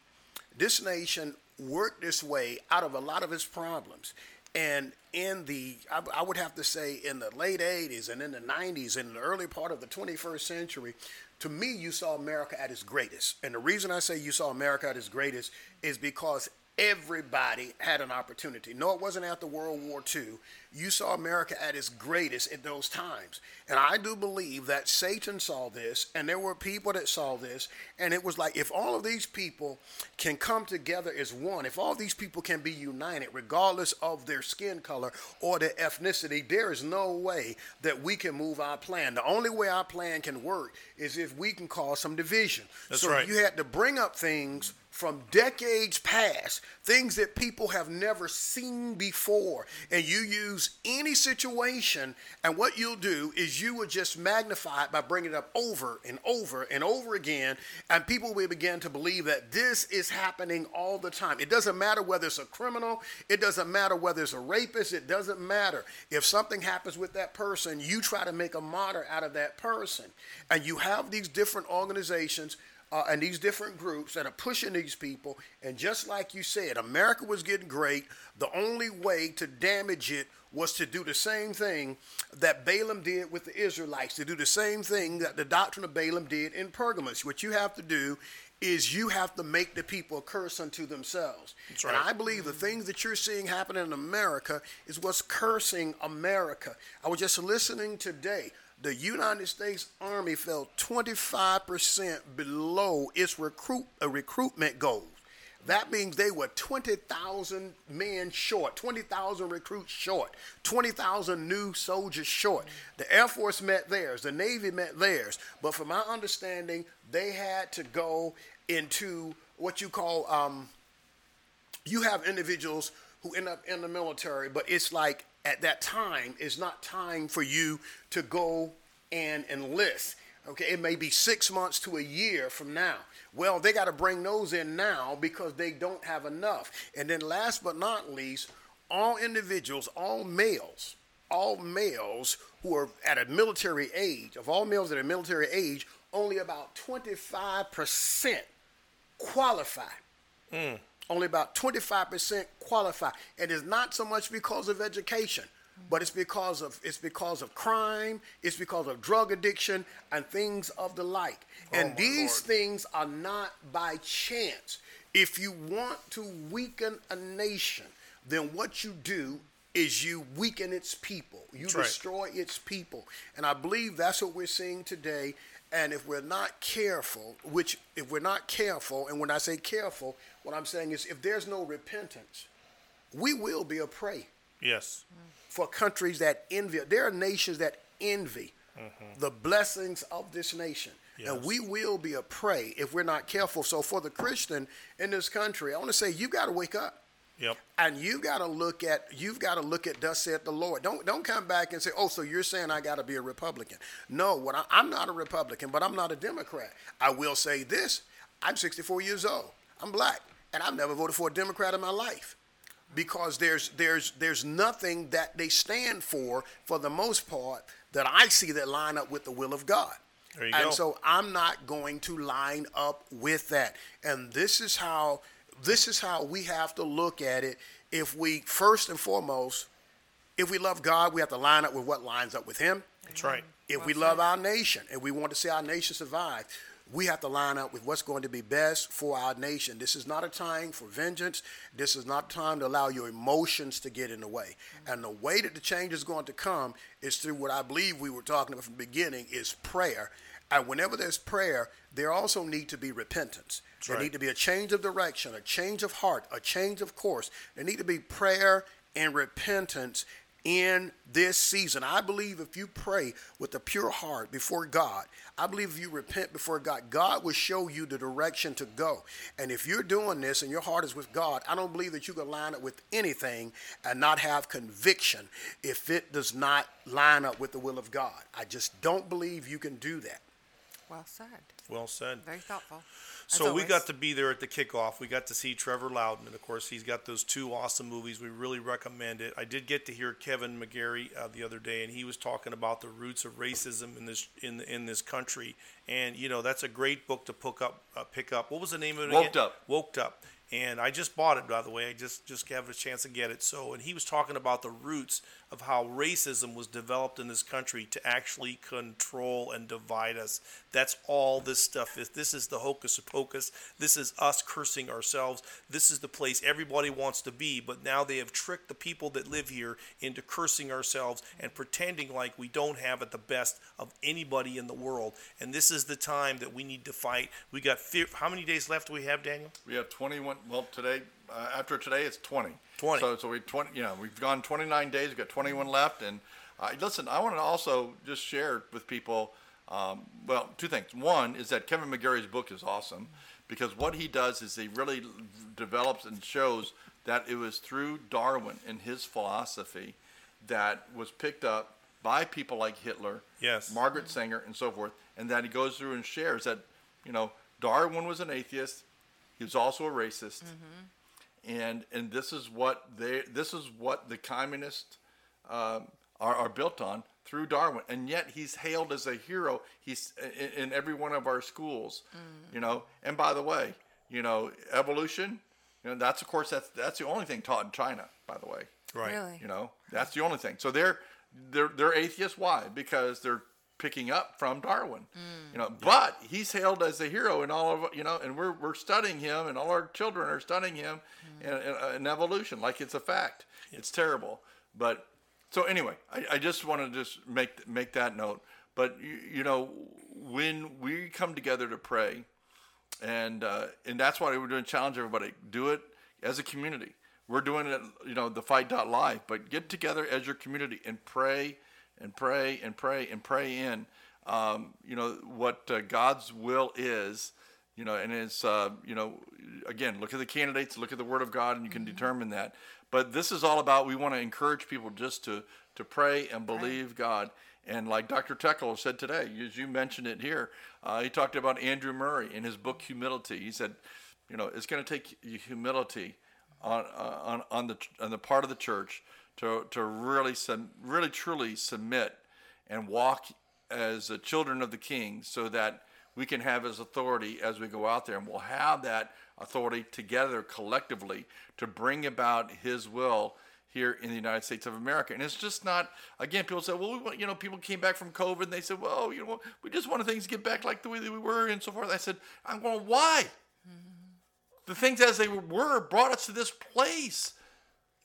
this nation worked this way out of a lot of its problems. And in the, I, I would have to say, in the late 80s and in the 90s and in the early part of the 21st century, to me, you saw America at its greatest. And the reason I say you saw America at its greatest is because everybody had an opportunity. No, it wasn't after World War II. You saw America at its greatest in those times. And I do believe that Satan saw this, and there were people that saw this, and it was like if all of these people can come together as one, if all these people can be united, regardless of their skin color or their ethnicity, there is no way that we can move our plan. The only way our plan can work is if we can cause some division. That's so right. you had to bring up things from decades past, things that people have never seen before. And you use any situation, and what you'll do is you will just magnify it by bringing it up over and over and over again, and people will begin to believe that this is happening all the time. It doesn't matter whether it's a criminal, it doesn't matter whether it's a rapist, it doesn't matter. If something happens with that person, you try to make a martyr out of that person. And you have these different organizations uh, and these different groups that are pushing these people. And just like you said, America was getting great. The only way to damage it was to do the same thing that Balaam did with the Israelites, to do the same thing that the doctrine of Balaam did in Pergamos. What you have to do is you have to make the people a curse unto themselves. That's And. I believe the things that you're seeing happen in America is what's cursing America. I was just listening today. The United States Army fell 25% below its recruit, uh, recruitment goals. That means they were 20,000 men short, 20,000 recruits short, 20,000 new soldiers short. The Air Force met theirs, the Navy met theirs. But from my understanding, they had to go into what you call um, you have individuals who end up in the military, but it's like at that time, is not time for you to go and enlist. Okay, it may be six months to a year from now. Well, they got to bring those in now because they don't have enough. And then, last but not least, all individuals, all males, all males who are at a military age, of all males at a military age, only about 25% qualify. Hmm. Only about 25% qualify. And it's not so much because of education, but it's because of it's because of crime, it's because of drug addiction and things of the like. Oh and my these Lord. things are not by chance. If you want to weaken a nation, then what you do is you weaken its people. You That's right. destroy its people. And I believe that's what we're seeing today. And if we're not careful, which if we're not careful, and when I say careful, what I'm saying is if there's no repentance, we will be a prey Yes. for countries that envy. There are nations that envy the blessings of this nation. And Mm-hmm. We will be a prey if we're not careful. So for the Christian in this country, I want to say you got to wake up. Yep. And you got to look at you've got to look at thus saith the Lord. Don't don't come back and say, oh, so you're saying I got to be a Republican? No, what I, I'm not a Republican, but I'm not a Democrat. I will say this: I'm 64 years old. I'm black, and I've never voted for a Democrat in my life because there's there's there's nothing that they stand for for the most part that I see that line up with the will of God. There you and go. so I'm not going to line up with that. And this is how this is how we have to look at it. If we first and foremost, if we love God, we have to line up with what lines up with Him. That's right. If we love our nation and we want to see our nation survive, we have to line up with what's going to be best for our nation. This is not a time for vengeance. This is not time to allow your emotions to get in the way. Mm-hmm. And the way that the change is going to come is through what I believe we were talking about from the beginning is prayer. And whenever there's prayer, there also need to be repentance. there right. need to be a change of direction, a change of heart, a change of course. There need to be prayer and repentance in this season. I believe if you pray with a pure heart before God, I believe if you repent before God, God will show you the direction to go. And if you're doing this and your heart is with God, I don't believe that you can line up with anything and not have conviction if it does not line up with the will of God. I just don't believe you can do that. Well said. Well said. Very thoughtful. as So we got to be there at the kickoff. We got to see Trevor Loudon, and of course, he's got those two awesome movies. We really recommend it. I did get to hear Kevin McGary uh, the other day, and he was talking about the roots of racism in this in in this country. And you know, that's a great book to pick up. Uh, pick up. What was the name of it? Woked again? Up. Woked up. And I just bought it, by the way. I just just have a chance to get it. So, and he was talking about the roots of how racism was developed in this country to actually control and divide us. That's all this stuff is. This is the hocus pocus. This is us cursing ourselves. This is the place everybody wants to be, but now they have tricked the people that live here into cursing ourselves and pretending like we don't have it the best of anybody in the world. And this is the time that we need to fight. We got fi- how many days left do we have, Daniel? We have 21. Well, today, uh, after today, it's 20. 20. So, so we 20. You know, we've gone 29 days. We've got 21 left. And uh, listen, I want to also just share with people. Um, well, two things. One is that Kevin McGary's book is awesome because what he does is he really develops and shows that it was through Darwin and his philosophy that was picked up by people like Hitler, Yes. Margaret Sanger, and so forth, and that he goes through and shares that, you know, Darwin was an atheist. He was also a racist, and and this is what they this is what the communists um, are, are built on through Darwin, and yet he's hailed as a hero. He's in, in every one of our schools, you know. And by the way, you know, evolution. You know, that's of course that's that's the only thing taught in China. By the way, Right. Really? you know, that's the only thing. So they're they're they're atheists. Why? Because they're picking up from Darwin. Mm. You know, but he's hailed as a hero in all of you know, and we're we're studying him, and all our children are studying him mm. in, in, uh, in evolution like it's a fact. It's terrible, but so anyway, I, I just want to just make make that note. But you, you know, when we come together to pray, and uh, and that's why we're doing challenge everybody. Do it as a community. We're doing it you know the fight live but get together as your community and pray and pray and pray and pray in um, you know what uh, god's will is you know and it's uh, you know again look at the candidates look at the word of god and you can determine that but this is all about we want to encourage people just to to pray and believe god and like Dr. Teykl said today, as you mentioned it here, uh, he talked about Andrew Murray in his book Humility. He said, you know, it's going to take humility on, uh, on on the on the part of the church to to really really truly submit and walk as the children of the King, so that we can have His authority as we go out there, and we'll have that authority together collectively to bring about His will here in the United States of America. And it's just not, again, people say, well, we want, you know, people came back from COVID and they said, well, you know, we just want things to get back like the way that we were and so forth. I said, I'm going, why? Mm-hmm. The things as they were brought us to this place.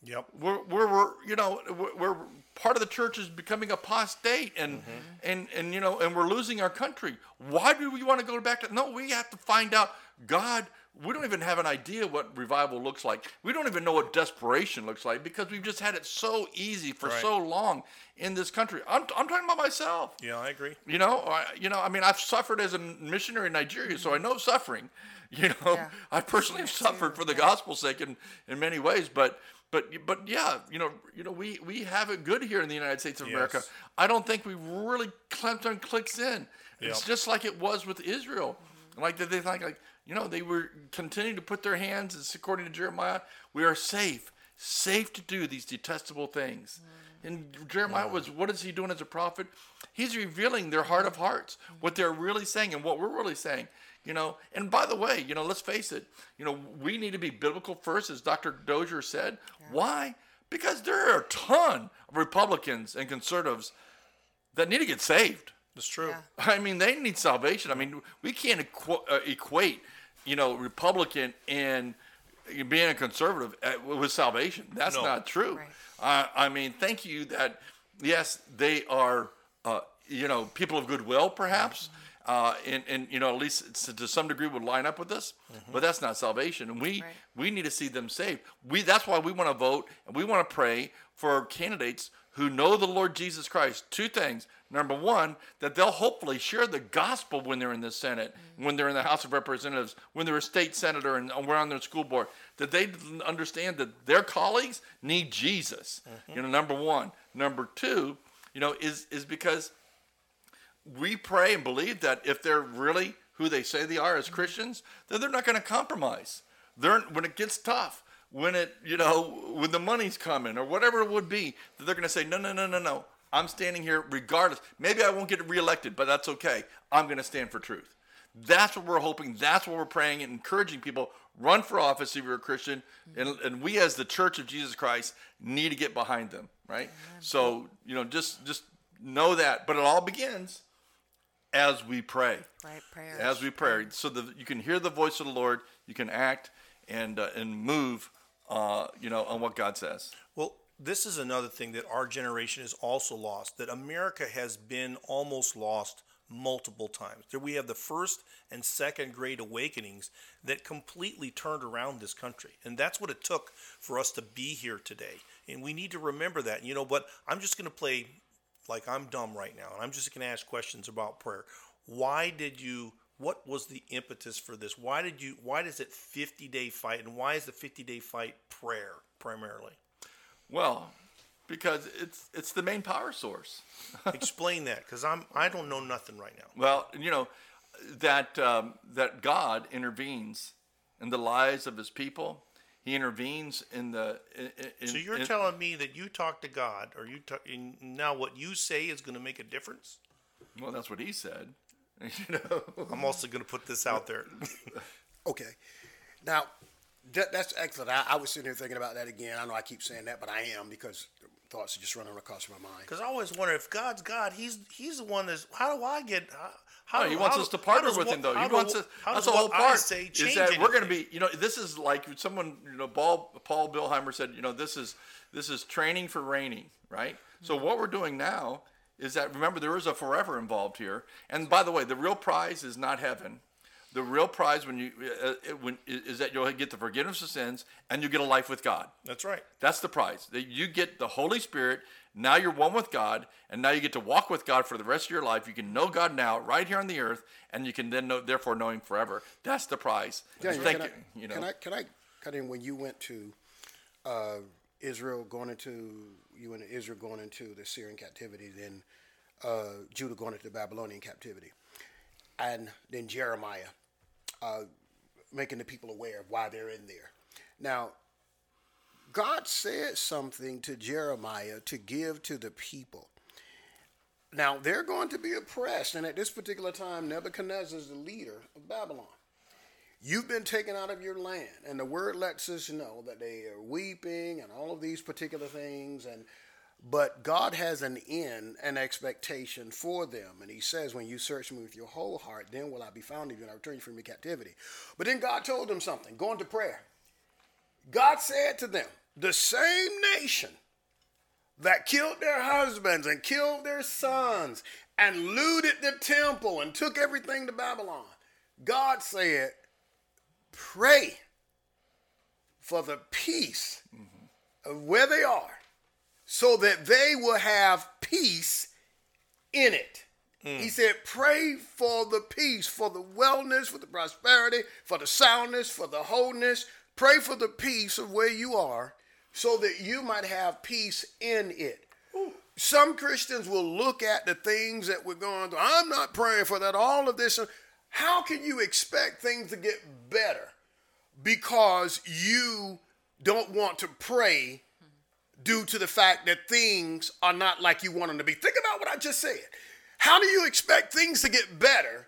Yep. We're, we're, we're you know, we're, we're part of the church is becoming apostate and, mm-hmm. and, and, you know, and we're losing our country. Why do we want to go back to, no, we have to find out God, we don't even have an idea what revival looks like. We don't even know what desperation looks like because we've just had it so easy for Right. so long in this country. I'm, I'm talking about myself. Yeah, I agree. You know, I, you know, I mean, I've suffered as a missionary in Nigeria, so I know suffering. You know, Yeah. I personally have suffered for the gospel's sake in, in many ways, but but but yeah, you know, you know, we we have it good here in the United States of America. I don't think we really clamped on clicks in. It's Yep. just like it was with Israel. Like they they think like you know they were continuing to put their hands. It's according to Jeremiah, we are safe, safe to do these detestable things. Mm. And Jeremiah was what is he doing as a prophet? He's revealing their heart of hearts, what they're really saying and what we're really saying. You know, and by the way, you know, let's face it, you know, we need to be biblical first, as Dr. Dozier said. Why? Because there are a ton of Republicans and conservatives that need to get saved. That's true. Yeah. I mean, they need salvation. I mean, we can't equ- uh, equate, you know, Republican and being a conservative uh, with salvation. That's No. not true. Right. Uh, I mean, thank you that, yes, they are, uh, you know, people of goodwill, perhaps. Uh, and, and you know at least to some degree would line up with this, but that's not salvation, and we Right. we need to see them saved. We that's why we want to vote and we want to pray for candidates who know the Lord Jesus Christ. Two things. Number one, that they'll hopefully share the gospel when they're in the Senate, mm. when they're in the House of Representatives, when they're a state senator and we're on their school board, that they understand that their colleagues need Jesus. Mm-hmm. You know, number one. Number two, you know, is is because we pray and believe that if they're really who they say they are as mm. Christians, then they're not going to compromise. They're when it gets tough, when it you know when the money's coming or whatever it would be, that they're going to say no no no no no. I'm standing here regardless. Maybe I won't get reelected, but that's okay. I'm going to stand for truth. That's what we're hoping. That's what we're praying and encouraging people run for office if you're a Christian, and, and we as the Church of Jesus Christ need to get behind them, right? So you know, just just know that. But it all begins as we pray. Right, prayer. As we pray, so that you can hear the voice of the Lord, you can act and uh, and move, uh, you know, on what God says. Well, this is another thing that our generation is also lost. That America has been almost lost multiple times. There we have the first and second great awakenings that completely turned around this country. And that's what it took for us to be here today. And we need to remember that. You know, but I'm just going to play like I'm dumb right now and I'm just going to ask questions about prayer. Why did you what was the impetus for this? Why did you why does it 50 day fight and why is the 50 day fight prayer primarily? Well, because it's it's the main power source. Explain that because I'm I don't know nothing right now. Well, you know that um, that God intervenes in the lives of His people. He intervenes in the. In, So you're in- telling me that you talk to God, or you talk, now what you say is going to make a difference? Well, that's what He said. you know. I'm also going to put this out there. Okay. Now, that, that's excellent. I, I was sitting here thinking about that again. I know I keep saying that, but I am because thoughts are just running across my mind. Because I always wonder if God's God, He's He's the one that's. How do I get? How, how No, do- he wants how- us to how partner with what- him, though. how He do- wants us. how That's does the whole what I part. say Is change that we're going to be? You know, this is like someone. You know, Paul Paul Billheimer said. You know, this is this is training for reigning, right? So mm-hmm. what we're doing now is that remember there is a forever involved here. And by the way, the real prize is not heaven. The real prize when you uh, uh, when is that you'll get the forgiveness of sins and you get a life with God. That's right. That's the prize. That you get the Holy Spirit. Now you're one with God, and now you get to walk with God for the rest of your life. You can know God now, right here on the earth, and you can then know, therefore, know Him forever. That's the prize. Yeah, And can, thank I, you. You know, can I can I cut in when you went to uh, Israel, going into you and Israel, going into the Assyrian captivity, then uh, Judah going into the Babylonian captivity, and then Jeremiah uh, making the people aware of why they're in there. Now, God said something to Jeremiah to give to the people. Now they're going to be oppressed, and at this particular time, Nebuchadnezzar is the leader of Babylon. You've been taken out of your land, and the word lets us know that they are weeping and all of these particular things, and but God has an end, an expectation for them, and He says, "When you search Me with your whole heart, then will I be found of you, and I return you from your captivity." But then God told them something. going to prayer. God said to them, "The same nation." that killed their husbands and killed their sons and looted the temple and took everything to Babylon. God said, Pray for the peace of where they are so that they will have peace in it. He mm. said, Pray for the peace, for the wellness, for the prosperity, for the soundness, for the wholeness. Pray for the peace of where you are so that you might have peace in it. Some Christians will look at the things that we're going through. I'm not praying for that, all of this. How can you expect things to get better because you don't want to pray due to the fact that things are not like you want them to be? Think about what I just said. How do you expect things to get better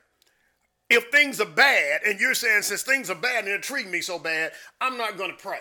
if things are bad and you're saying since things are bad and they're treating me so bad, I'm not going to pray?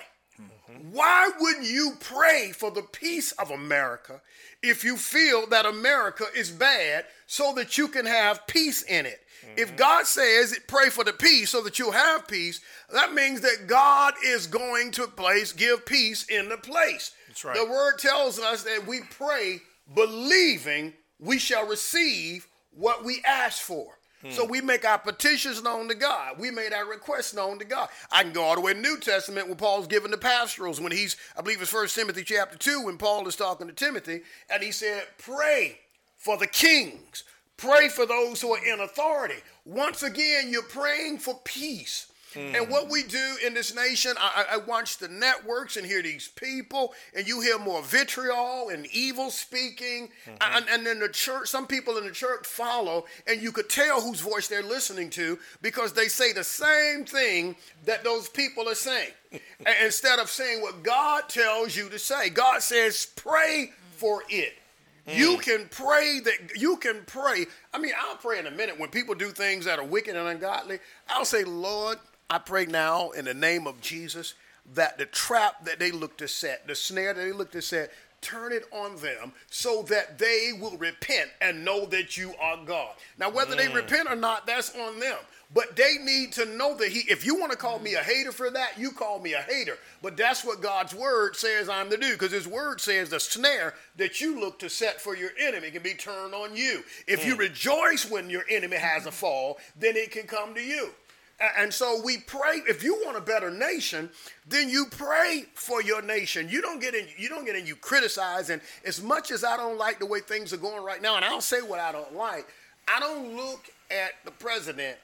Why wouldn't you pray for the peace of America if you feel that America is bad so that you can have peace in it? If mm-hmm. God says pray for the peace so that you'll have peace, that means that God is going to place give peace in the place. That's right. The word tells us that we pray believing we shall receive what we ask for. Hmm. So we make our petitions known to God. We made our requests known to God. I can go all the way to the New Testament when Paul's giving the pastorals, when he's, I believe it's First Timothy chapter 2, when Paul is talking to Timothy, and he said, Pray for the kings, pray for those who are in authority. Once again, you're praying for peace. Hmm. And what we do in this nation, I, I watch the networks and hear these people, and you hear more vitriol and evil speaking. Mm-hmm. And, and then the church, some people in the church follow, and you could tell whose voice they're listening to because they say the same thing that those people are saying. Instead of saying what God tells you to say, God says, pray for it. You mm. can pray that you can pray. I mean, I'll pray in a minute when people do things that are wicked and ungodly. I'll say, Lord, I pray now in the name of Jesus that the trap that they look to set, the snare that they look to set, turn it on them so that they will repent and know that you are God. Now, whether they mm. repent or not, that's on them. But they need to know that he, if you want to call me a hater for that, you call me a hater. But that's what God's word says I'm to do, because his word says the snare that you look to set for your enemy can be turned on you. If you mm. rejoice when your enemy has a fall, then it can come to you. And so we pray. If you want a better nation, then you pray for your nation. You don't get in. You don't get in. You criticize. And as much as I don't like the way things are going right now, and I'll say what I don't like, I don't look at the president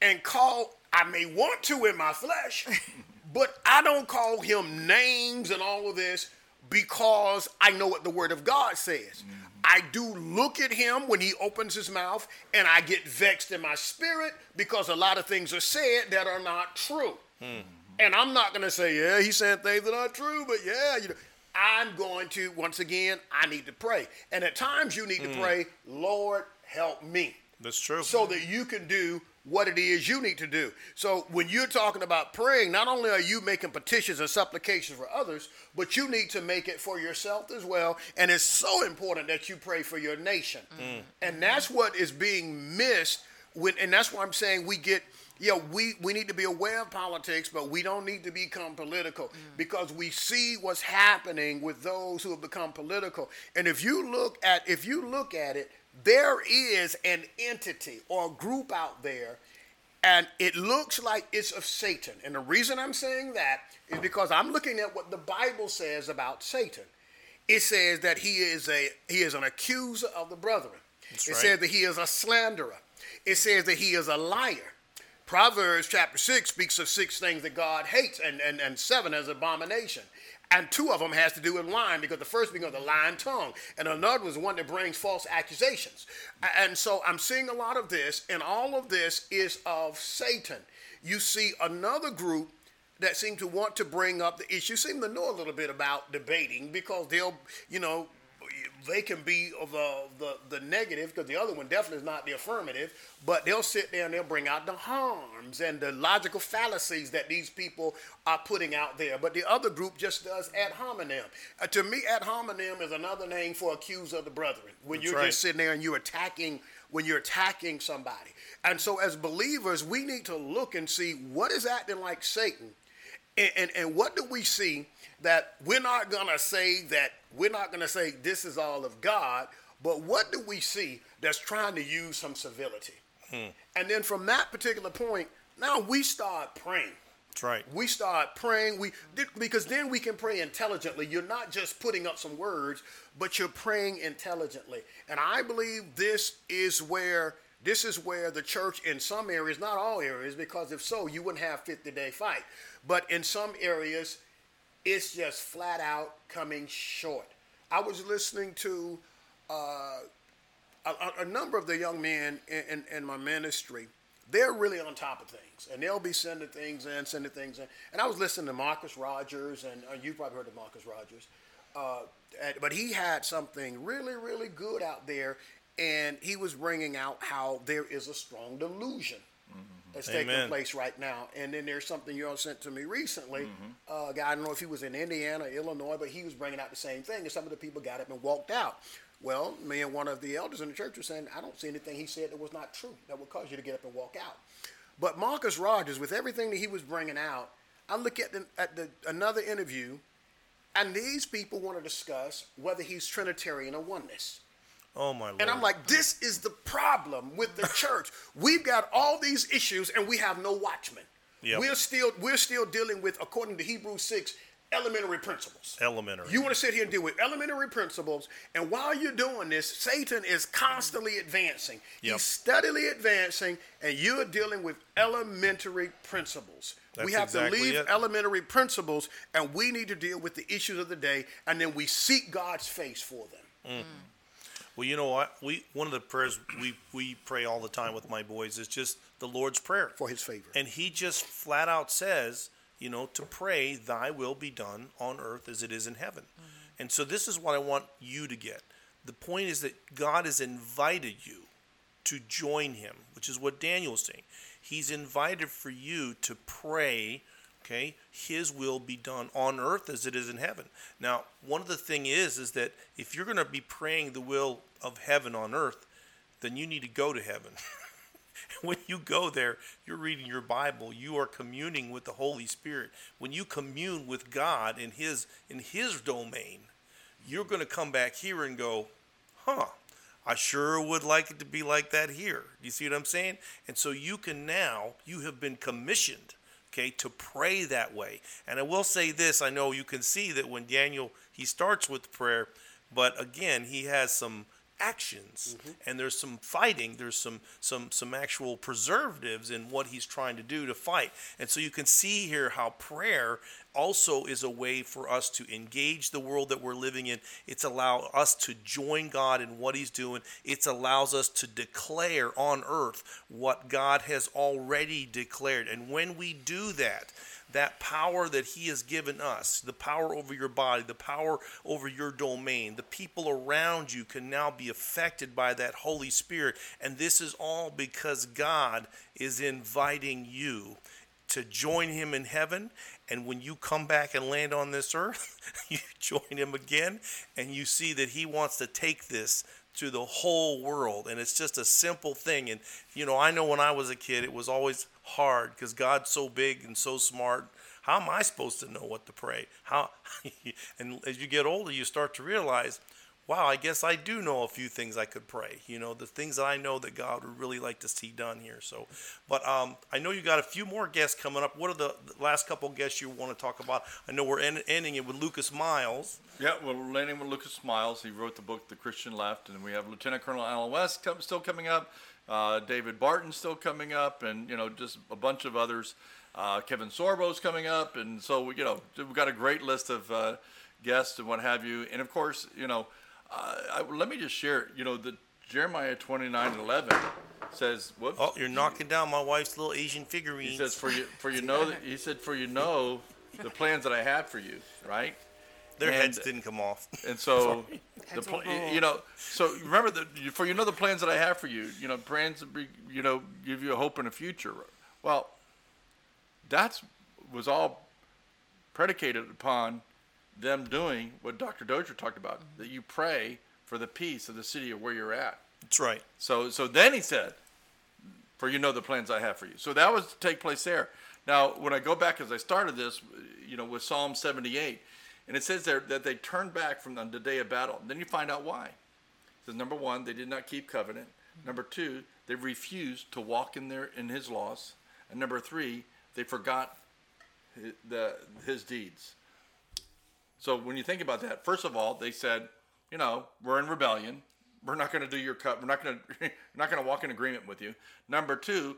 and call. I may want to in my flesh, but I don't call him names and all of this because I know what the Word of God says. Mm-hmm. I do look at him when he opens his mouth, and I get vexed in my spirit because a lot of things are said that are not true. Mm-hmm. And I'm not going to say, yeah, he's saying things that aren't true, but yeah, you know. I'm going to, once again, I need to pray. And at times you need to mm. pray, Lord, help me That's true. so that you can do what it is you need to do. So when you're talking about praying, not only are you making petitions and supplications for others, but you need to make it for yourself as well. And it's so important that you pray for your nation. Mm. And that's what is being missed when and that's why I'm saying we get yeah, we, we need to be aware of politics, but we don't need to become political mm. because we see what's happening with those who have become political. And if you look at if you look at it, there is an entity or a group out there, and it looks like it's of Satan. And the reason I'm saying that is because I'm looking at what the Bible says about Satan. It says that he is a he is an accuser of the brethren. it right. says that he is a slanderer. It says that he is a liar. Proverbs chapter 6 speaks of six things that God hates and, and, and seven as abomination. And two of them has to do with lying because the first being of the lying tongue. And another was one that brings false accusations. And so I'm seeing a lot of this, and all of this is of Satan. You see another group that seem to want to bring up the issue, seem to know a little bit about debating because they'll, you know, they can be of the, the, the negative because the other one definitely is not the affirmative, but they'll sit there and they'll bring out the harms and the logical fallacies that these people are putting out there. But the other group just does ad hominem. Uh, to me, ad hominem is another name for accuser of the brethren. When That's you're right. just sitting there and you're attacking when you're attacking somebody. And so as believers, we need to look and see what is acting like Satan and, and, and what do we see that we're not going to say that we're not going to say this is all of God, but what do we see that's trying to use some civility? Hmm. And then from that particular point, now we start praying. That's right. We start praying. We because then we can pray intelligently. You're not just putting up some words, but you're praying intelligently. And I believe this is where this is where the church in some areas, not all areas, because if so, you wouldn't have 50 day fight. But in some areas, it's just flat out coming short. I was listening to uh, a, a- number of the young men in, in, in my ministry, they're really on top of things, and they'll be sending things in, sending things in. And I was listening to Marcus Rogers, and uh, you probably heard of Marcus Rogers, uh, and- but he had something really, really good out there, and he was bringing out how there is a strong delusion. That's taking place right now, and then there's something you all sent to me recently. Uh, a guy, I don't know if he was in Indiana, or Illinois, but he was bringing out the same thing, and some of the people got up and walked out. Well, me and one of the elders in the church were saying, I don't see anything he said that was not true that would cause you to get up and walk out. But Marcus Rogers, with everything that he was bringing out, I look at the, at the another interview, and these people want to discuss whether he's Trinitarian or oneness. Oh my lord. And I'm like, this is the problem with the church. We've got all these issues and we have no watchmen. Yep. We're still we're still dealing with, according to Hebrews 6, elementary principles. elementary. You want to sit here and deal with elementary principles, and while you're doing this, Satan is constantly advancing. Yep. He's steadily advancing, and you're dealing with elementary principles. That's we have exactly to leave it. elementary principles, and we need to deal with the issues of the day, and then we seek God's face for them. Mm. Well, you know what? We one of the prayers we we pray all the time with my boys is just the Lord's prayer For his favor. and he just flat out says, you know, to pray, "Thy will be done on earth as it is in heaven." Mm-hmm. And so this is what I want you to get. The point is that God has invited you to join Him, which is what Daniel was saying. He's invited for you to pray, okay, his will be done on earth as it is in heaven. Now, one of the thing is is that if you're going to be praying the will of heaven on earth, then you need to go to heaven. when you go there, you're reading your Bible, you are communing with the Holy Spirit. When you commune with God in his in his domain, you're going to come back here and go, "Huh, I sure would like it to be like that here." Do You see what I'm saying? And so you can now, you have been commissioned, okay, to pray that way. And I will say this, I know you can see that when Daniel he starts with prayer, but again, he has some actions. Mm-hmm. And there's some fighting there's some some some actual preservatives in what he's trying to do to fight. And so you can see here how prayer also is a way for us to engage the world that we're living in. It's allow us to join god in what he's doing. It allows us to declare on earth what god has already declared. And when we do that that power that he has given us, the power over your body, the power over your domain, the people around you can now be affected by that Holy Spirit. And this is all because God is inviting you to join him in heaven. And when you come back and land on this earth, you join him again and you see that he wants to take this to the whole world. And it's just a simple thing. And, you know, I know when I was a kid, it was always hard because God's so big and so smart. How am I supposed to know what to pray? How? and as you get older, you start to realize, wow, I guess I do know a few things I could pray. You know, the things that I know that God would really like to see done here. So, but um, I know you got a few more guests coming up. What are the last couple guests you want to talk about? I know we're end, ending it with Lucas Miles. Yeah, well, we're landing with Lucas Miles. He wrote the book The Christian Left, and we have Lieutenant Colonel Allen West come, still coming up, uh, David Barton still coming up, and you know just a bunch of others. Uh, Kevin Sorbo's coming up, and so you know we've got a great list of uh, guests and what have you. And of course, you know, I, let me just share. You know, the Jeremiah twenty nine and eleven says, "Whoops." Oh, you're knocking down my wife's little Asian figurine. He says, "For you, for you know," that, he said, "For you know the plans that I have for you." Right. Their and- heads didn't come off. And so, the Heads pl- you know, so remember that for you know the plans that I have for you. You know, plans to be, you know, give you a hope and a future. Well, that's was all predicated upon them doing what Dr. Dozier talked about. That you pray for the peace of the city of where you're at. That's right. So so then he said, "For you know the plans I have for you." So that was to take place there. Now, when I go back as I started this, you know, with Psalm 78, and it says there that they turned back from the day of battle. Then you find out why. It says number one, they did not keep covenant. Number two, they refused to walk in their in His laws. And number three, they forgot his, the His deeds. So when you think about that, first of all, they said, you know, we're in rebellion. We're not going to do your cut. We're not going to we're not going to walk in agreement with you. Number two,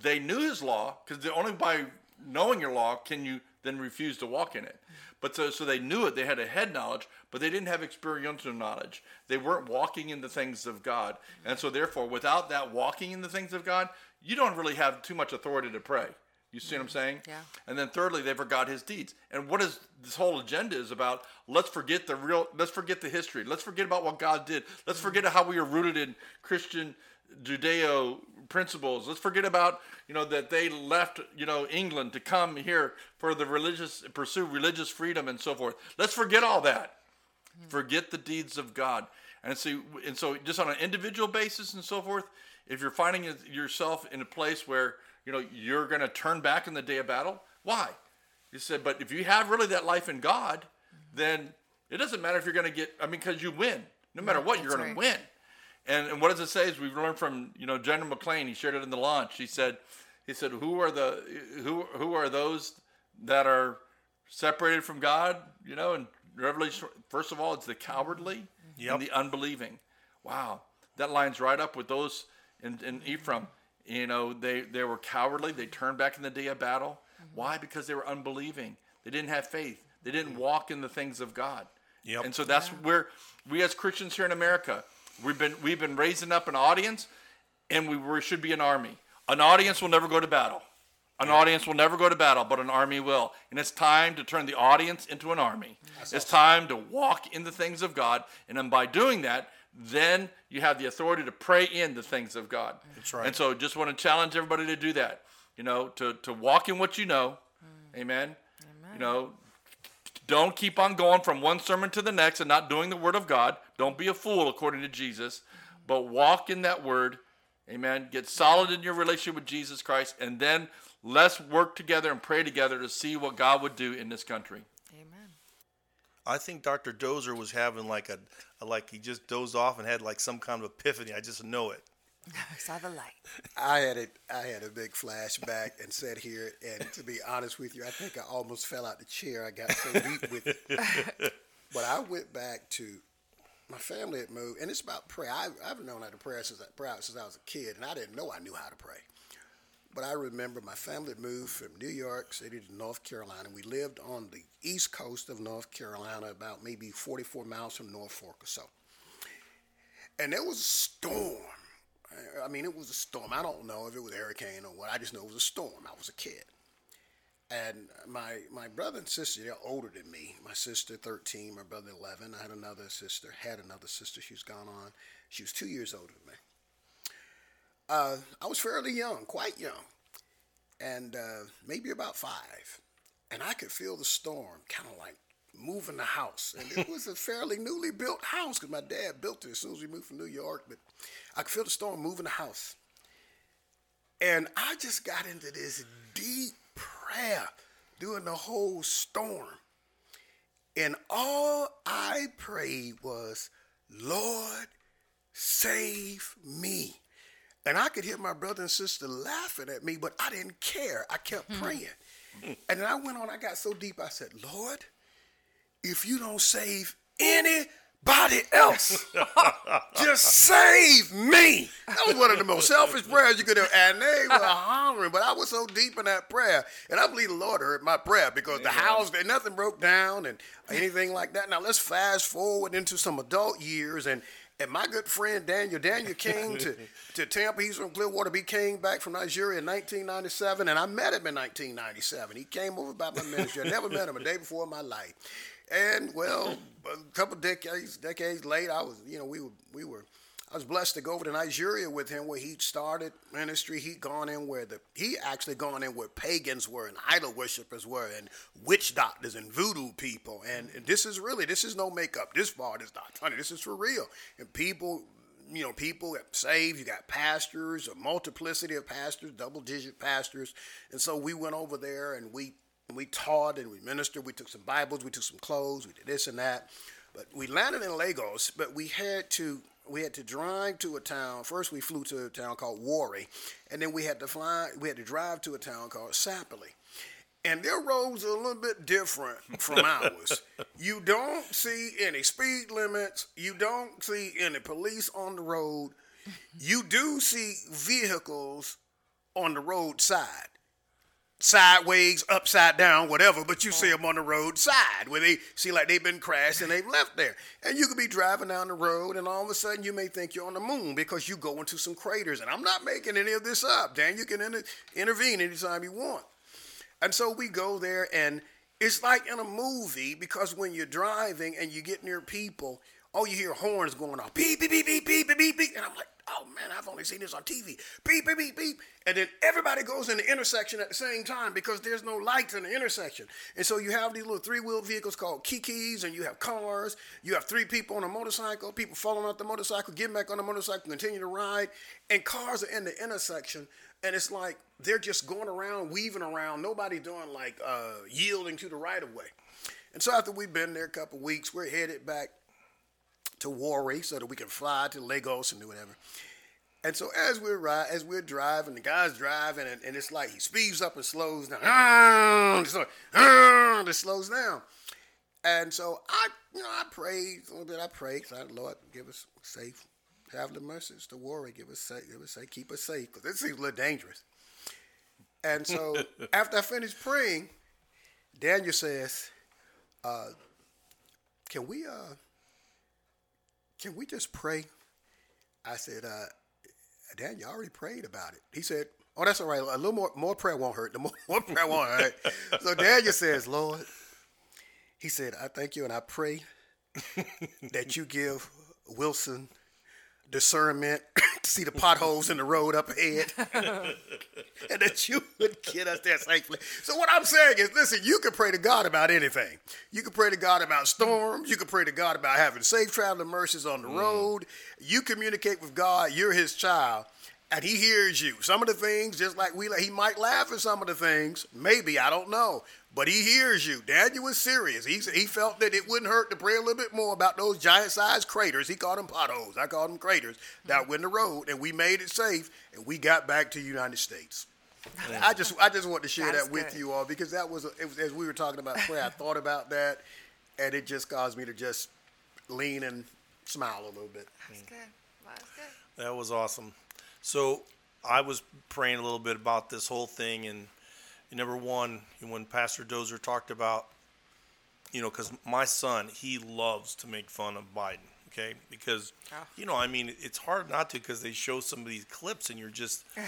they knew his law because only by knowing your law can you then refuse to walk in it. But so so they knew it. They had a head knowledge, but they didn't have experiential knowledge. They weren't walking in the things of God, and so therefore, without that walking in the things of God, you don't really have too much authority to pray. You see what I'm saying? Yeah. And then thirdly, they forgot his deeds. And what is this whole agenda is about? Let's forget the real. Let's forget the history. Let's forget about what God did. Let's forget mm-hmm. how we are rooted in Christian Judeo principles. Let's forget about you know that they left you know England to come here for the religious pursue religious freedom and so forth. Let's forget all that. Mm-hmm. Forget the deeds of God. And see, and so just on an individual basis and so forth, if you're finding yourself in a place where you know you're going to turn back in the day of battle, why? He said, but if you have really that life in God, then it doesn't matter if you're going to get. I mean, because you win. No matter what, you're that's going to win. And, and what does it say? Is we've learned from you know General McLean. He shared it in the launch. He said, he said, who are the who who are those that are separated from God? You know, and Revelation. First of all, it's the cowardly Yep. and the unbelieving. Wow, that lines right up with those in, in Ephraim. You know, they they were cowardly. They turned back in the day of battle. Mm-hmm. Why? Because they were unbelieving. They didn't have faith. They didn't walk in the things of God. Yep. And so that's where we as Christians here in America, we've been we've been raising up an audience, and we, we should be an army. An audience will never go to battle. An audience will never go to battle, but an army will. And it's time to turn the audience into an army. It's time to walk in the things of God, and then by doing that, then you have the authority to pray in the things of God. That's right. And so just want to challenge everybody to do that. You know, to, to walk in what you know. Mm. Amen. You know, don't keep on going from one sermon to the next and not doing the word of God. Don't be a fool according to Jesus, but walk in that word. Amen. Get solid in your relationship with Jesus Christ and then let's work together and pray together to see what God would do in this country. Amen. I think Dr. Dozier was having like a, a like he just dozed off and had like some kind of epiphany. I just know it. I saw the light. I had it. I had a big flashback and sat here, and to be honest with you, I think I almost fell out the chair. I got so deep with it. But I went back to my family had moved, and it's about prayer. I, I've known how to pray since I, pray since I was a kid, and I didn't know I knew how to pray. But I remember my family moved from New York City to North Carolina. We lived on the east coast of North Carolina, about maybe 44 miles from Norfolk or so. And there was a storm. I- mean, it was a storm. I don't know if it was a hurricane or what. I just know it was a storm. I was a kid. And my my brother and sister, they're older than me. My sister, 13, my brother, 11. I had another sister, had another sister. She's gone on. She was two years older than me. Uh, I was fairly young, quite young, and uh, maybe about five. And I could feel the storm kind of like moving the house. And it was a fairly newly built house because my dad built it as soon as we moved from New York. But I could feel the storm moving the house. And I just got into this deep prayer during the whole storm. And all I prayed was, Lord, save me. And I could hear my brother and sister laughing at me, but I didn't care. I kept hmm. praying. And then I went on, I got so deep, I said, Lord, if you don't save anybody else, just save me. That was one of the most selfish prayers you could have. And they were hollering, but I was so deep in that prayer. And I believe the Lord heard my prayer because the house, and nothing broke down and anything like that. Now let's fast forward into some adult years and and my good friend Daniel, Daniel came to, to Tampa. He's from Clearwater. He came back from Nigeria in 1997, and I met him in 1997. He came over by my ministry. I never met him a day before in my life. And well, a couple decades decades later, I was you know we were we were I was blessed to go over to Nigeria with him where he started ministry. He'd gone in where the he actually gone in where pagans were and idol worshippers were and witch doctors and voodoo people. And, and this is really this is no makeup. This part is not funny. This is for real. And people you know, people that saved. You got pastors, a multiplicity of pastors, double digit pastors. And so we went over there and we we taught and we ministered. We took some Bibles, we took some clothes, we did this and that. But we landed in Lagos, but we had to we had to drive to a town. First, we flew to a town called Warri, and then we had to fly. We had to drive to a town called Sapele. And their roads are a little bit different from ours. You don't see any speed limits. You don't see any police on the road. You do see vehicles on the roadside sideways, upside down, whatever, but you see them on the road side where they see like they've been crashed and they've left there. And you could be driving down the road and all of a sudden you may think you're on the moon because you go into some craters. And I'm not making any of this up, Dan. You can inter- intervene anytime you want. And so we go there and it's like in a movie because when you're driving and you get near people, all you hear horns going off, beep, beep, beep, beep, beep, beep, beep. And I'm like, oh man, I've only seen this on TV. Beep, beep, beep, beep. And then everybody goes in the intersection at the same time because there's no lights in the intersection. And so you have these little three-wheeled vehicles called kikis, and you have cars. You have three people on a motorcycle, people falling off the motorcycle, getting back on the motorcycle, continue to ride. And cars are in the intersection. And it's like they're just going around, weaving around, nobody doing like uh, yielding to the right of way. And so after we've been there a couple weeks, we're headed back to Warri so that we can fly to Lagos and do whatever. And so as we're ri- as we're driving, the guy's driving, and, and it's like he speeds up and slows down. Ah, just slows down. And so I, you know, I prayed a little bit. I prayed, Lord, give us safe, have the mercies to Warri. Give us safe, give us safe, keep us safe, because it seems a little dangerous. And so after I finished praying, Daniel says, uh, "Can we, uh, can we just pray?" I said, uh, "Daniel, I already prayed about it." He said, "Oh, that's all right. A little more, more prayer won't hurt. The more, more prayer won't hurt." so Daniel says, "Lord," he said, "I thank you and I pray that you give Wilson discernment see the potholes in the road up ahead, and that you would get us there safely. So what I'm saying is, listen, you can pray to God about anything. You can pray to God about storms. You can pray to God about having safe traveling mercies on the mm. road. You communicate with God. You're His child. And he hears you. Some of the things, just like we, he might laugh at some of the things. Maybe I don't know, but he hears you. Daniel was serious. He he felt that it wouldn't hurt to pray a little bit more about those giant-sized craters. He called them potholes. I called them craters that were in the road, and we made it safe, and we got back to the United States. I just I just want to share That that, is with good. you all because that was, it was as we were talking about prayer. I thought about that, and it just caused me to just lean and smile a little bit. That's good. That's good. That was awesome. So I was praying a little bit about this whole thing, and number one, when Pastor Dozier talked about, you know, because my son he loves to make fun of Biden. Okay, because Oh. you know, I mean, it's hard not to because they show some of these clips, and you're just.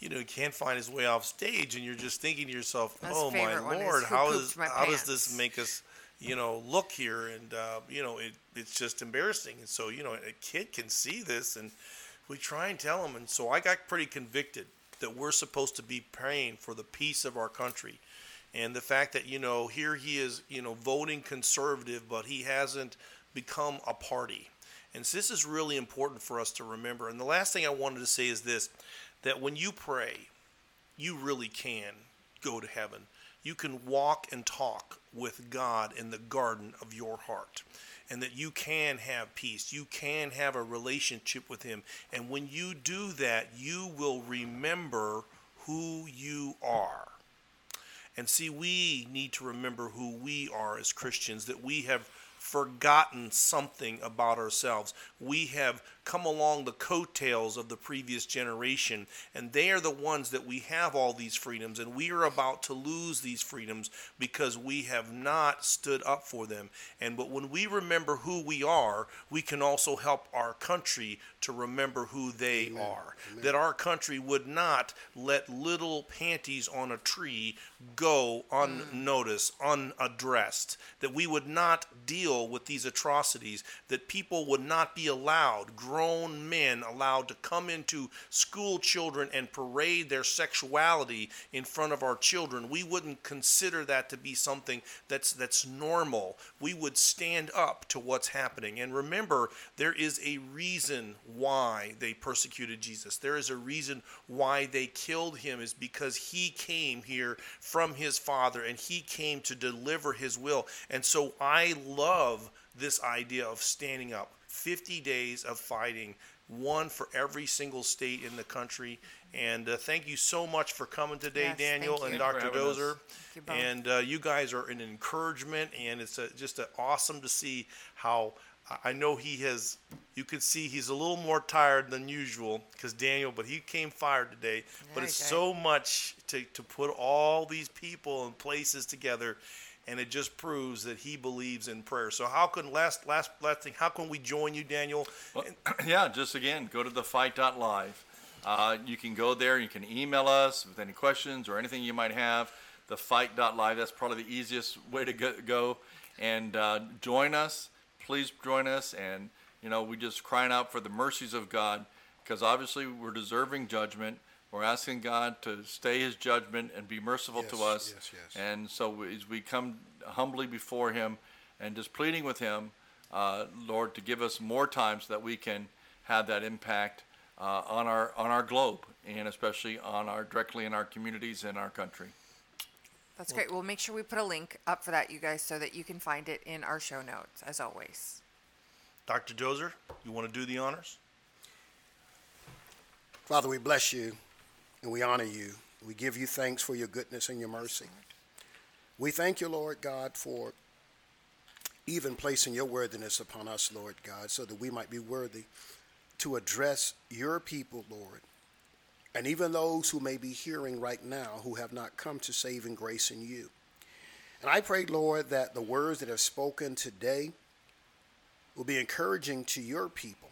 You know, he can't find his way off stage, and you're just thinking to yourself, His "Oh my favorite one is, lord, "Who how pooped is my how does this make us, you know, look here?" And uh, you know, it, it's just embarrassing. And so, you know, a kid can see this, and we try and tell them. And so, I got pretty convicted that we're supposed to be praying for the peace of our country, and the fact that you know, here he is, you know, voting conservative, but he hasn't become a party. And so this is really important for us to remember. And the last thing I wanted to say is this that when you pray, you really can go to heaven. You can walk and talk with God in the garden of your heart. And that you can have peace. You can have a relationship with Him. And when you do that, you will remember who you are. And see, we need to remember who we are as Christians, that we have forgotten something about ourselves. We have come along the coattails of the previous generation, and they are the ones that we have all these freedoms, and we are about to lose these freedoms because we have not stood up for them. And but when we remember who we are, we can also help our country to remember who they are. That our country would not let little panties on a tree go unnoticed, mm. unaddressed. That we would not deal with these atrocities. That people would not be allowed, grown men allowed to come into school children and parade their sexuality in front of our children. We wouldn't consider that to be something that's that's normal. We would stand up to what's happening. And remember, there is a reason why they persecuted Jesus. There is a reason why they killed him is because he came here from his father and he came to deliver his will. And so I love this idea of standing up. 50 days of fighting, one for every single state in the country. And uh, thank you so much for coming today, Yes, Daniel and Thank Dr. for having us. Dozier. you. And uh, you guys are an encouragement, and it's uh just uh awesome to see how. I- I know he has. You could see he's a little more tired than usual because Daniel, but he came fired today. but it's so much to to put all these people and places together, and it just proves that he believes in prayer. So how can last last last thing? How can we join you, Daniel? Well, yeah, just again, go to the fight.live. Uh, you can go there. You can email us with any questions or anything you might have. The fight.live. That's probably the easiest way to go. And uh, join us. Please join us. And, you know, we just crying out for the mercies of God because obviously we're deserving judgment. We're asking God to stay his judgment and be merciful to Yes, us. yes, yes. And so as we come humbly before him and just pleading with him, uh, Lord, to give us more time so that we can have that impact uh, on our on our globe and especially on our directly in our communities and our country. That's great. We'll make sure we put a link up for that, you guys, so that you can find it in our show notes, as always. Dr. Dozier, you want to do the honors? Father, we bless you and we honor you. We give you thanks for your goodness and your mercy. We thank you, Lord God, for even placing your worthiness upon us, Lord God, so that we might be worthy to address your people, Lord, and even those who may be hearing right now who have not come to saving grace in you. And I pray, Lord, that the words that have spoken today will be encouraging to your people.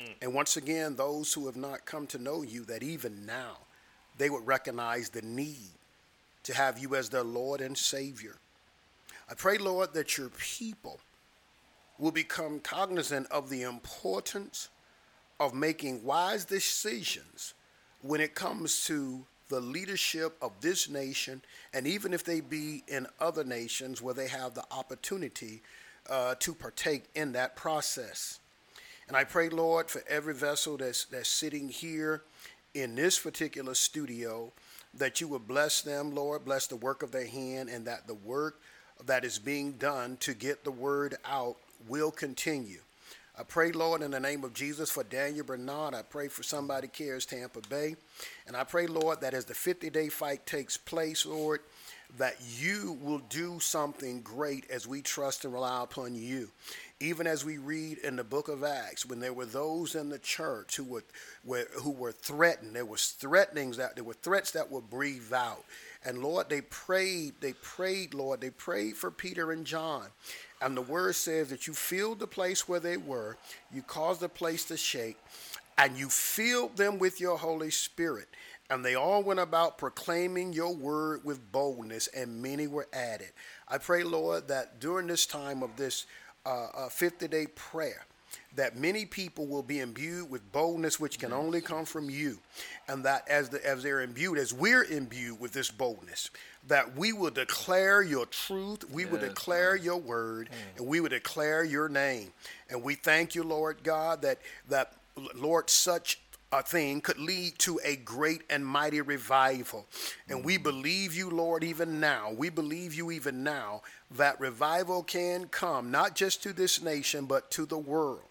Mm. And once again, those who have not come to know you, that even now they would recognize the need to have you as their Lord and Savior. I pray, Lord, that your people will become cognizant of the importance of making wise decisions when it comes to the leadership of this nation, and even if they be in other nations where they have the opportunity uh, to partake in that process. And I pray, Lord, for every vessel that's, that's sitting here in this particular studio, that you would bless them, Lord, bless the work of their hand, and that the work that is being done to get the word out will continue. I pray, Lord, in the name of Jesus for Daniel Bernard. I pray for somebody cares Tampa Bay. And I pray, Lord, that as the 50 day fight takes place, Lord, that you will do something great as we trust and rely upon you. Even as we read in the book of Acts, when there were those in the church who were, were who were threatened, there was threatenings that there were threats that were breathed out. And Lord, they prayed, they prayed, Lord, they prayed for Peter and John. And the word says that you filled the place where they were, you caused the place to shake, and you filled them with your Holy Spirit. And they all went about proclaiming your word with boldness, and many were added. I pray, Lord, that during this time of this uh, 50 day prayer, that many people will be imbued with boldness which can only come from you and that as the, as they're imbued as we're imbued with this boldness that we will declare your truth we will declare your word and we will declare your name. And we thank you lord god that that lord such a thing could lead to a great and mighty revival. And we believe you, Lord, even now. We believe you even now that revival can come, not just to this nation, but to the world.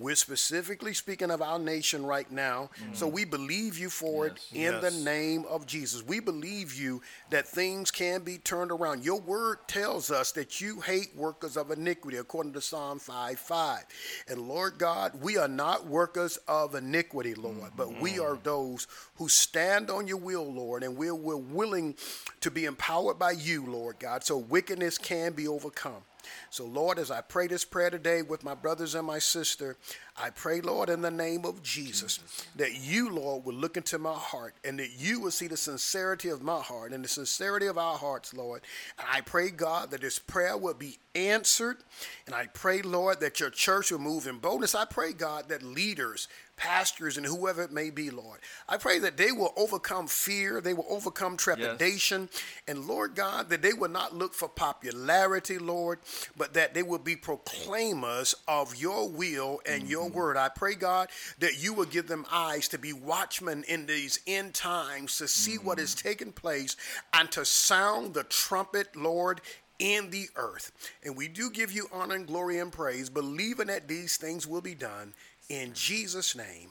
We're specifically speaking of our nation right now. Mm. So we believe you for it in Yes. the name of Jesus. We believe you that things can be turned around. Your word tells us that you hate workers of iniquity, according to Psalm 5 5. And Lord God, we are not workers of iniquity, Lord, but we mm-hmm. are those who stand on your will, Lord, and we're, we're willing to be empowered by you, Lord God, so wickedness can be overcome. So, Lord, as I pray this prayer today with my brothers and my sister, I pray, Lord, in the name of Jesus, that you, Lord, will look into my heart and that you will see the sincerity of my heart and the sincerity of our hearts, Lord. And I pray, God, that this prayer will be answered. And I pray, Lord, that your church will move in boldness. I pray, God, that leaders, pastors, and whoever it may be, Lord, I pray that they will overcome fear, they will overcome trepidation, and Lord God, that they will not look for popularity, Lord, but that they will be proclaimers of your will and your word. I pray, God, that you will give them eyes to be watchmen in these end times, to see what is taking place, and to sound the trumpet, Lord, in the earth. And we do give you honor and glory and praise, believing that these things will be done. In Jesus' name,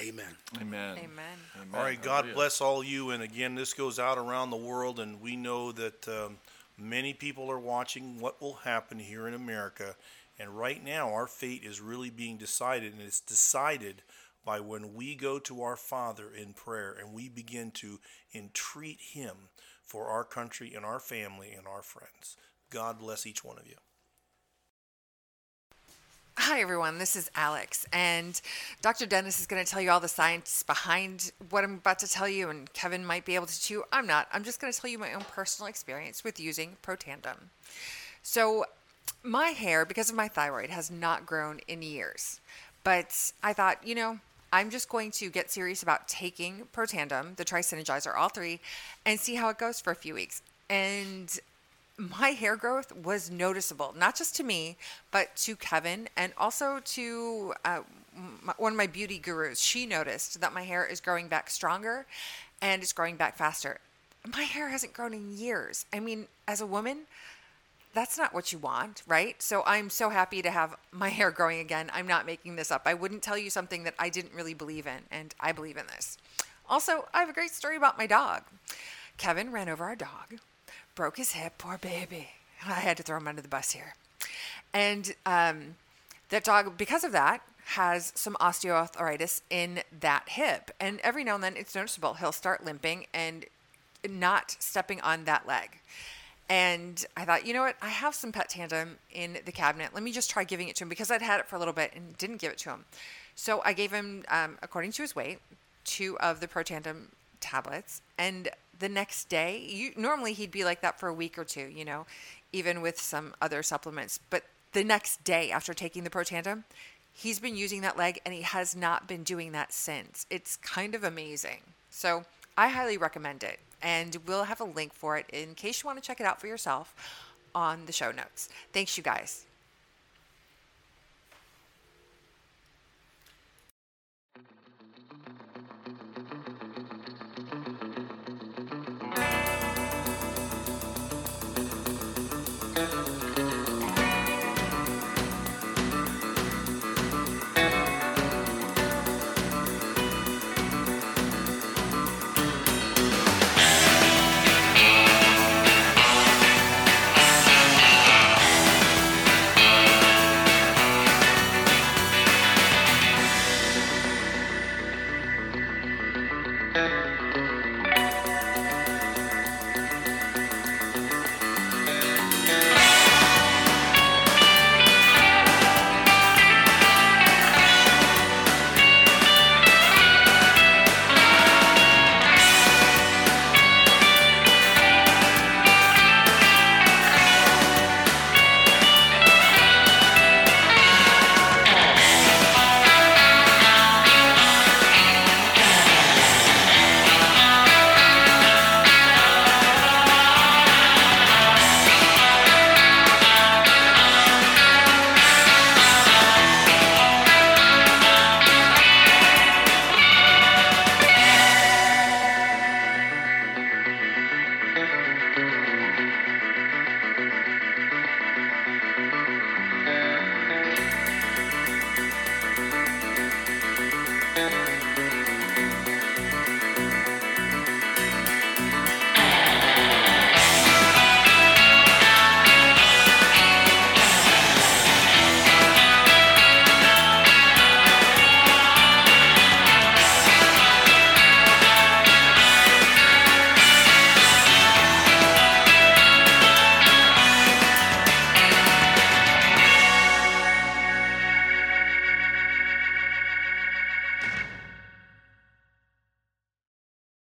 amen. Amen. Amen. All right, God bless all you. And again, this goes out around the world, and we know that um, many people are watching what will happen here in America. And right now, our fate is really being decided, and it's decided by when we go to our Father in prayer and we begin to entreat Him for our country and our family and our friends. God bless each one of you. Hi, everyone. This is Alex, and Dr. Dennis is going to tell you all the science behind what I'm about to tell you, and Kevin might be able to too. I'm not. I'm just going to tell you my own personal experience with using Protandim. So, my hair, because of my thyroid, has not grown in years. But I thought, you know, I'm just going to get serious about taking Protandim, the Trisynergizer, all three, and see how it goes for a few weeks. And my hair growth was noticeable, not just to me, but to Kevin and also to uh, m- one of my beauty gurus. She noticed that my hair is growing back stronger and it's growing back faster. My hair hasn't grown in years. I mean, as a woman, that's not what you want, right? So I'm so happy to have my hair growing again. I'm not making this up. I wouldn't tell you something that I didn't really believe in, and I believe in this. Also, I have a great story about my dog. Kevin ran over our dog, broke his hip, poor baby. I had to throw him under the bus here. And um, that dog, because of that, has some osteoarthritis in that hip. And every now and then it's noticeable. He'll start limping and not stepping on that leg. And I thought, you know what? I have some Petandim in the cabinet. Let me just try giving it to him because I'd had it for a little bit and didn't give it to him. So I gave him, um, according to his weight, two of the Protandim tablets. And the next day, you, normally he'd be like that for a week or two, you know, even with some other supplements. But the next day after taking the Protandim, he's been using that leg and he has not been doing that since. It's kind of amazing. So I highly recommend it. And we'll have a link for it in case you want to check it out for yourself on the show notes. Thanks, you guys.